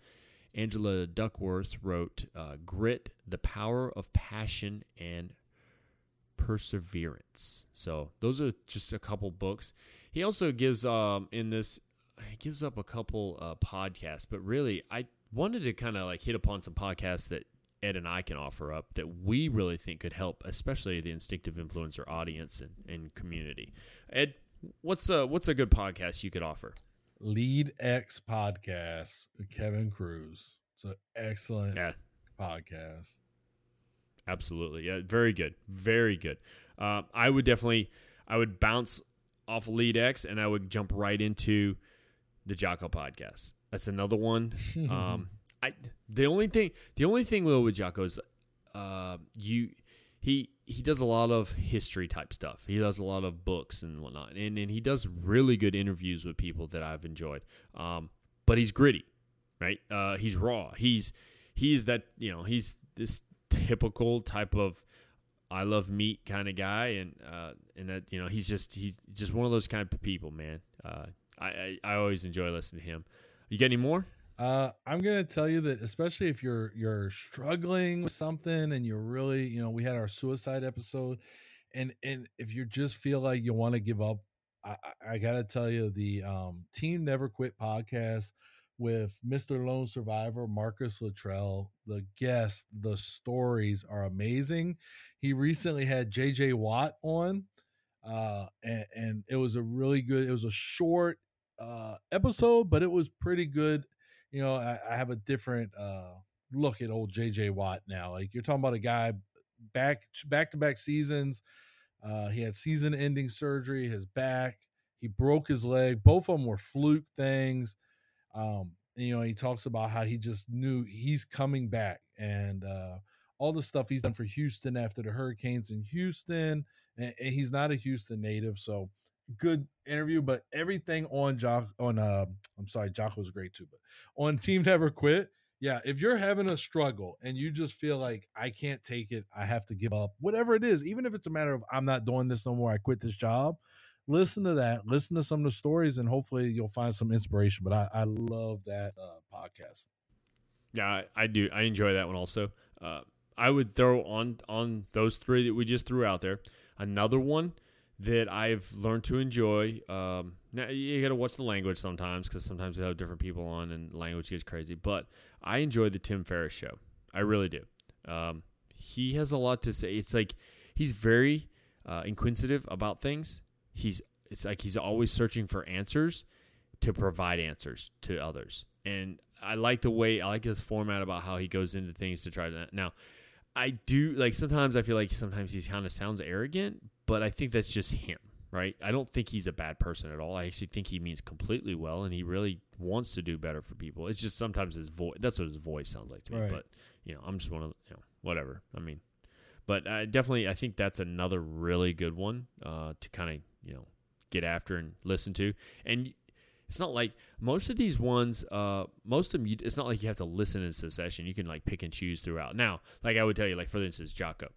Angela Duckworth wrote uh, Grit, the Power of Passion and Perseverance. So those are just a couple books. He also gives um in this he gives up a couple uh, podcasts, but really I wanted to kind of like hit upon some podcasts that Ed and I can offer up that we really think could help, especially the instinctive influencer audience and, and community. Ed, what's a what's a good podcast you could offer? Lead X podcast with Kevin Kruse. It's an excellent yeah. podcast. Absolutely, yeah, very good, very good. Uh, I would definitely, I would bounce off Lead X and I would jump right into the Jocko podcast. That's another one. Um, I the only thing the only thing with Jocko is uh, you he he does a lot of history type stuff. He does a lot of books and whatnot, and and he does really good interviews with people that I've enjoyed. Um, but he's gritty, right? Uh, he's raw. He's he's that you know he's this typical type of I love meat kind of guy, and uh, and that you know he's just he's just one of those kind of people, man. Uh, I, I I always enjoy listening to him. You got any more? Uh, I'm gonna tell you that, especially if you're you're struggling with something and you're really, you know, we had our suicide episode, and and if you just feel like you want to give up, I, I gotta tell you the um, Team Never Quit podcast with Mr. Lone Survivor Marcus Luttrell. The guests, the stories are amazing. He recently had JJ Watt on, uh, and, and it was a really good. It was a short uh, episode, but it was pretty good you know, I, I have a different uh, look at old JJ Watt now. Like you're talking about a guy back back to back seasons. Uh, he had season ending surgery, his back, he broke his leg. Both of them were fluke things. Um, and, you know, he talks about how he just knew he's coming back and uh, all the stuff he's done for Houston after the Hurricanes in Houston. And, he's not a Houston native, so good interview, but everything on Jock on uh I'm sorry, Jock was great too, but on Team Never Quit, yeah, if you're having a struggle and you just feel like I can't take it, I have to give up, whatever it is, even if it's a matter of I'm not doing this no more, I quit this job. Listen to that, listen to some of the stories, and hopefully you'll find some inspiration. But I, I love that uh, podcast. Yeah, I, I do. I enjoy that one also. Uh, I would throw on on those three that we just threw out there. Another one that I've learned to enjoy. Um, now you got to watch the language sometimes because sometimes you have different people on and language gets crazy. But I enjoy the Tim Ferriss show. I really do. Um, he has a lot to say. It's like he's very uh, inquisitive about things. He's it's like he's always searching for answers to provide answers to others. And I like the way I like his format about how he goes into things to try to now. I do like sometimes I feel like sometimes he kind of sounds arrogant, but I think that's just him. right? I don't think he's a bad person at all. I actually think he means completely well, and he really wants to do better for people. It's just sometimes his voice. That's what his voice sounds like to me. Right. But you know, I'm just one of you know whatever. I mean, but I definitely I think that's another really good one uh, to kind of you know get after and listen to. And it's not like most of these ones, uh, most of them, you, it's not like you have to listen in succession. You can like pick and choose throughout. Now, like I would tell you, like for instance, Jocko.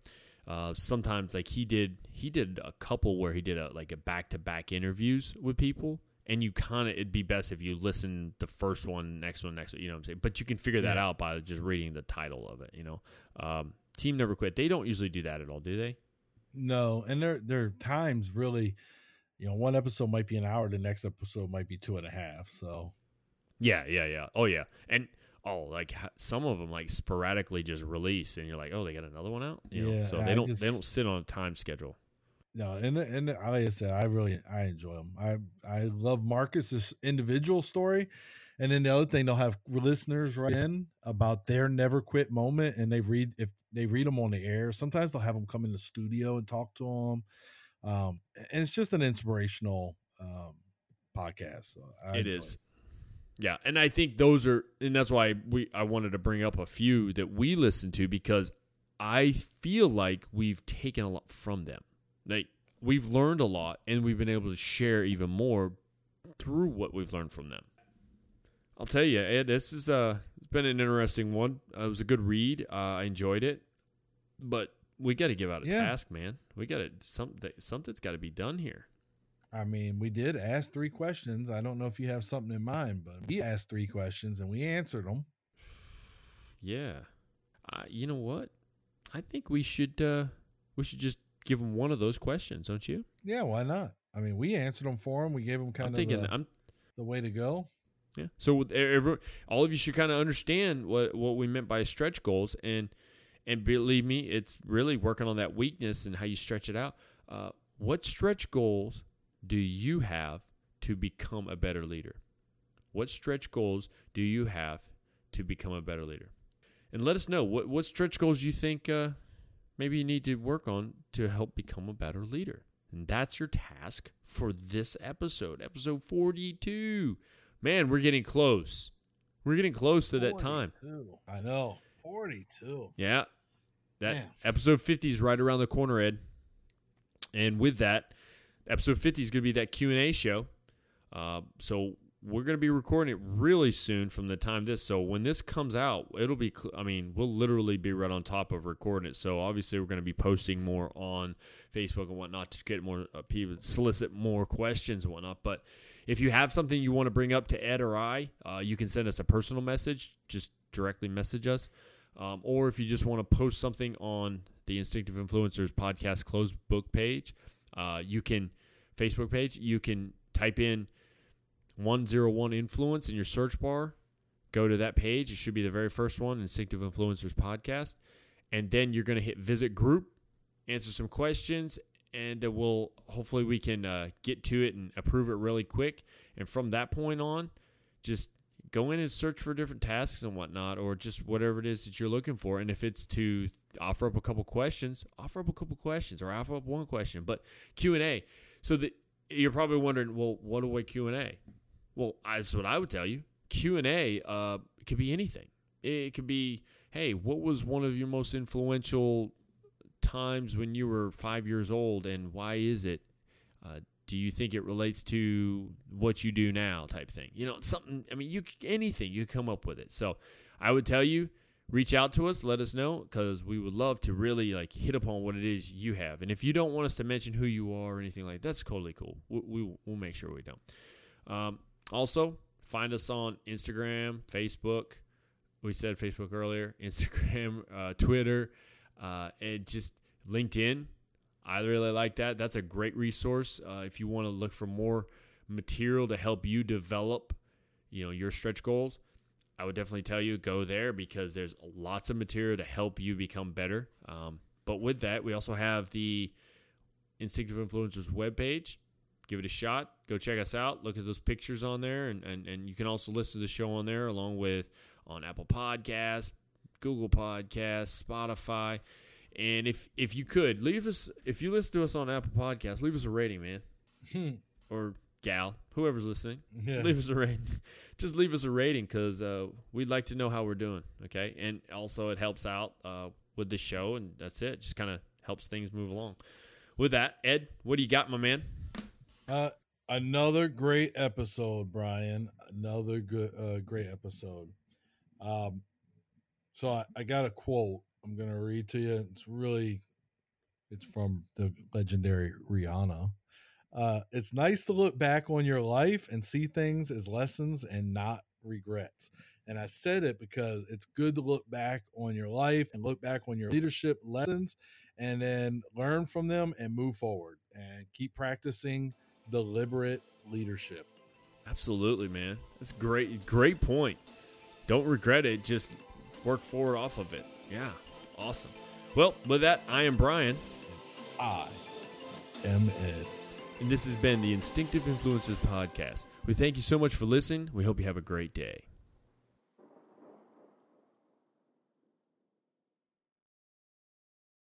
Uh, sometimes like he did he did a couple where he did a like a back to back interviews with people and you kind of it'd be best if you listen the first one next one next one you know what i'm saying but you can figure that Yeah. out by just reading the title of it you know um, team never quit they don't usually do that at all do they No, and there there are times really, you know, one episode might be an hour, the next episode might be two and a half. So yeah yeah yeah oh yeah and oh like some of them like sporadically just release and you're like oh they got another one out you know Yeah, so I they don't they don't sit on a time schedule no, and and like I said, I really I enjoy them. I I love Marcus's individual story, and then the other thing they'll have listeners write in about their never quit moment, and they read if they read them on the air. Sometimes they'll have them come in the studio and talk to them, um, and it's just an inspirational um, podcast. So I It. Yeah, and I think those are, and that's why we I wanted to bring up a few that we listen to because I feel like we've taken a lot from them. Like we've learned a lot, and we've been able to share even more through what we've learned from them. I'll tell you, Ed, this is uh, it's been an interesting one. Uh, it was a good read. Uh, I enjoyed it, but we got to give out a Yeah. task, man. We got to something. Something's got to be done here. I mean, we did ask three questions. I don't know if you have something in mind, but we asked three questions and we answered them. Yeah. Uh, you know what? I think we should uh, we should just give them one of those questions, don't you? Yeah, why not? I mean, we answered them for them. We gave them kind I'm of thinking the, I'm the way to go. yeah. So with every, all of you should kind of understand what what we meant by stretch goals and and believe me, it's really working on that weakness and how you stretch it out. Uh, what stretch goals do you have to become a better leader? What stretch goals do you have to become a better leader? And let us know what what stretch goals you think uh, maybe you need to work on to help become a better leader. And that's your task for this episode, episode 42. Man, we're getting close. We're getting close to that time. I know. 42. Yeah. That Man. episode 50 is right around the corner, Ed. And with that, episode 50 is going to be that Q&A show. Uh, so we're going to be recording it really soon from the time this. So when this comes out, it'll be, I mean, we'll literally be right on top of recording it. So obviously we're going to be posting more on Facebook and whatnot to get more uh, people, solicit more questions and whatnot. But if you have something you want to bring up to Ed or I, uh, you can send us a personal message. Just directly message us. Um, or if you just want to post something on the Instinctive Influencers podcast closed book page, uh, you can, Facebook page, you can type in 101 Influence in your search bar. Go to that page. It should be the very first one, Instinctive Influencers podcast. And then you're going to hit visit group, answer some questions, and we'll hopefully we can uh, get to it and approve it really quick. And from that point on, just go in and search for different tasks and whatnot, or just whatever it is that you're looking for. And if it's to offer up a couple questions, offer up a couple questions, or offer up one question. But Q and A. So that you're probably wondering, well, what do I Q and A? Well, that's what I would tell you. Q and A uh, could be anything. It could be, hey, what was one of your most influential times when you were five years old, and why is it? Uh, do you think it relates to what you do now type thing? You know something i mean you anything you come up with it. So i would tell you reach out to us let us know because we would love to really like hit upon what it is you have. And if you don't want us to mention who you are or anything like that, that's totally cool. We, we, we'll make sure we don't. Um, also find us on instagram facebook. We said facebook earlier instagram uh, twitter uh, and just linkedin I really like that. That's a great resource uh, if you want to look for more material to help you develop, you know, your stretch goals. I would definitely tell you go there because there's lots of material to help you become better. Um, but with that, we also have the Instinctive Influencers webpage. Give it a shot. Go check us out. Look at those pictures on there, and, and, and you can also listen to the show on there along with on Apple Podcasts, Google Podcasts, Spotify. And if if you could leave us, if you listen to us on Apple Podcasts, leave us a rating, man. or gal, whoever's listening, Yeah. leave us a rating. Just leave us a rating because uh, we'd like to know how we're doing. Okay, and also it helps out uh, with the show, and that's it. Just kind of helps things move along. With that, Ed, what do you got, my man? Uh, another great episode, Brian. Another good, uh, great episode. Um, so I, I got a quote. I'm gonna read to you. It's really, it's from the legendary Rihanna. Uh, it's nice to look back on your life and see things as lessons and not regrets. And I said it because it's good to look back on your life and look back on your leadership lessons and then learn from them and move forward and keep practicing deliberate leadership. Absolutely, man. That's great. Great point. Don't regret it. Just work forward off of it. Yeah, awesome. Well, with that, I am Brian, I am Ed. and this has been the Instinctive Influencers Podcast. We thank you so much for listening. We hope you have a great day.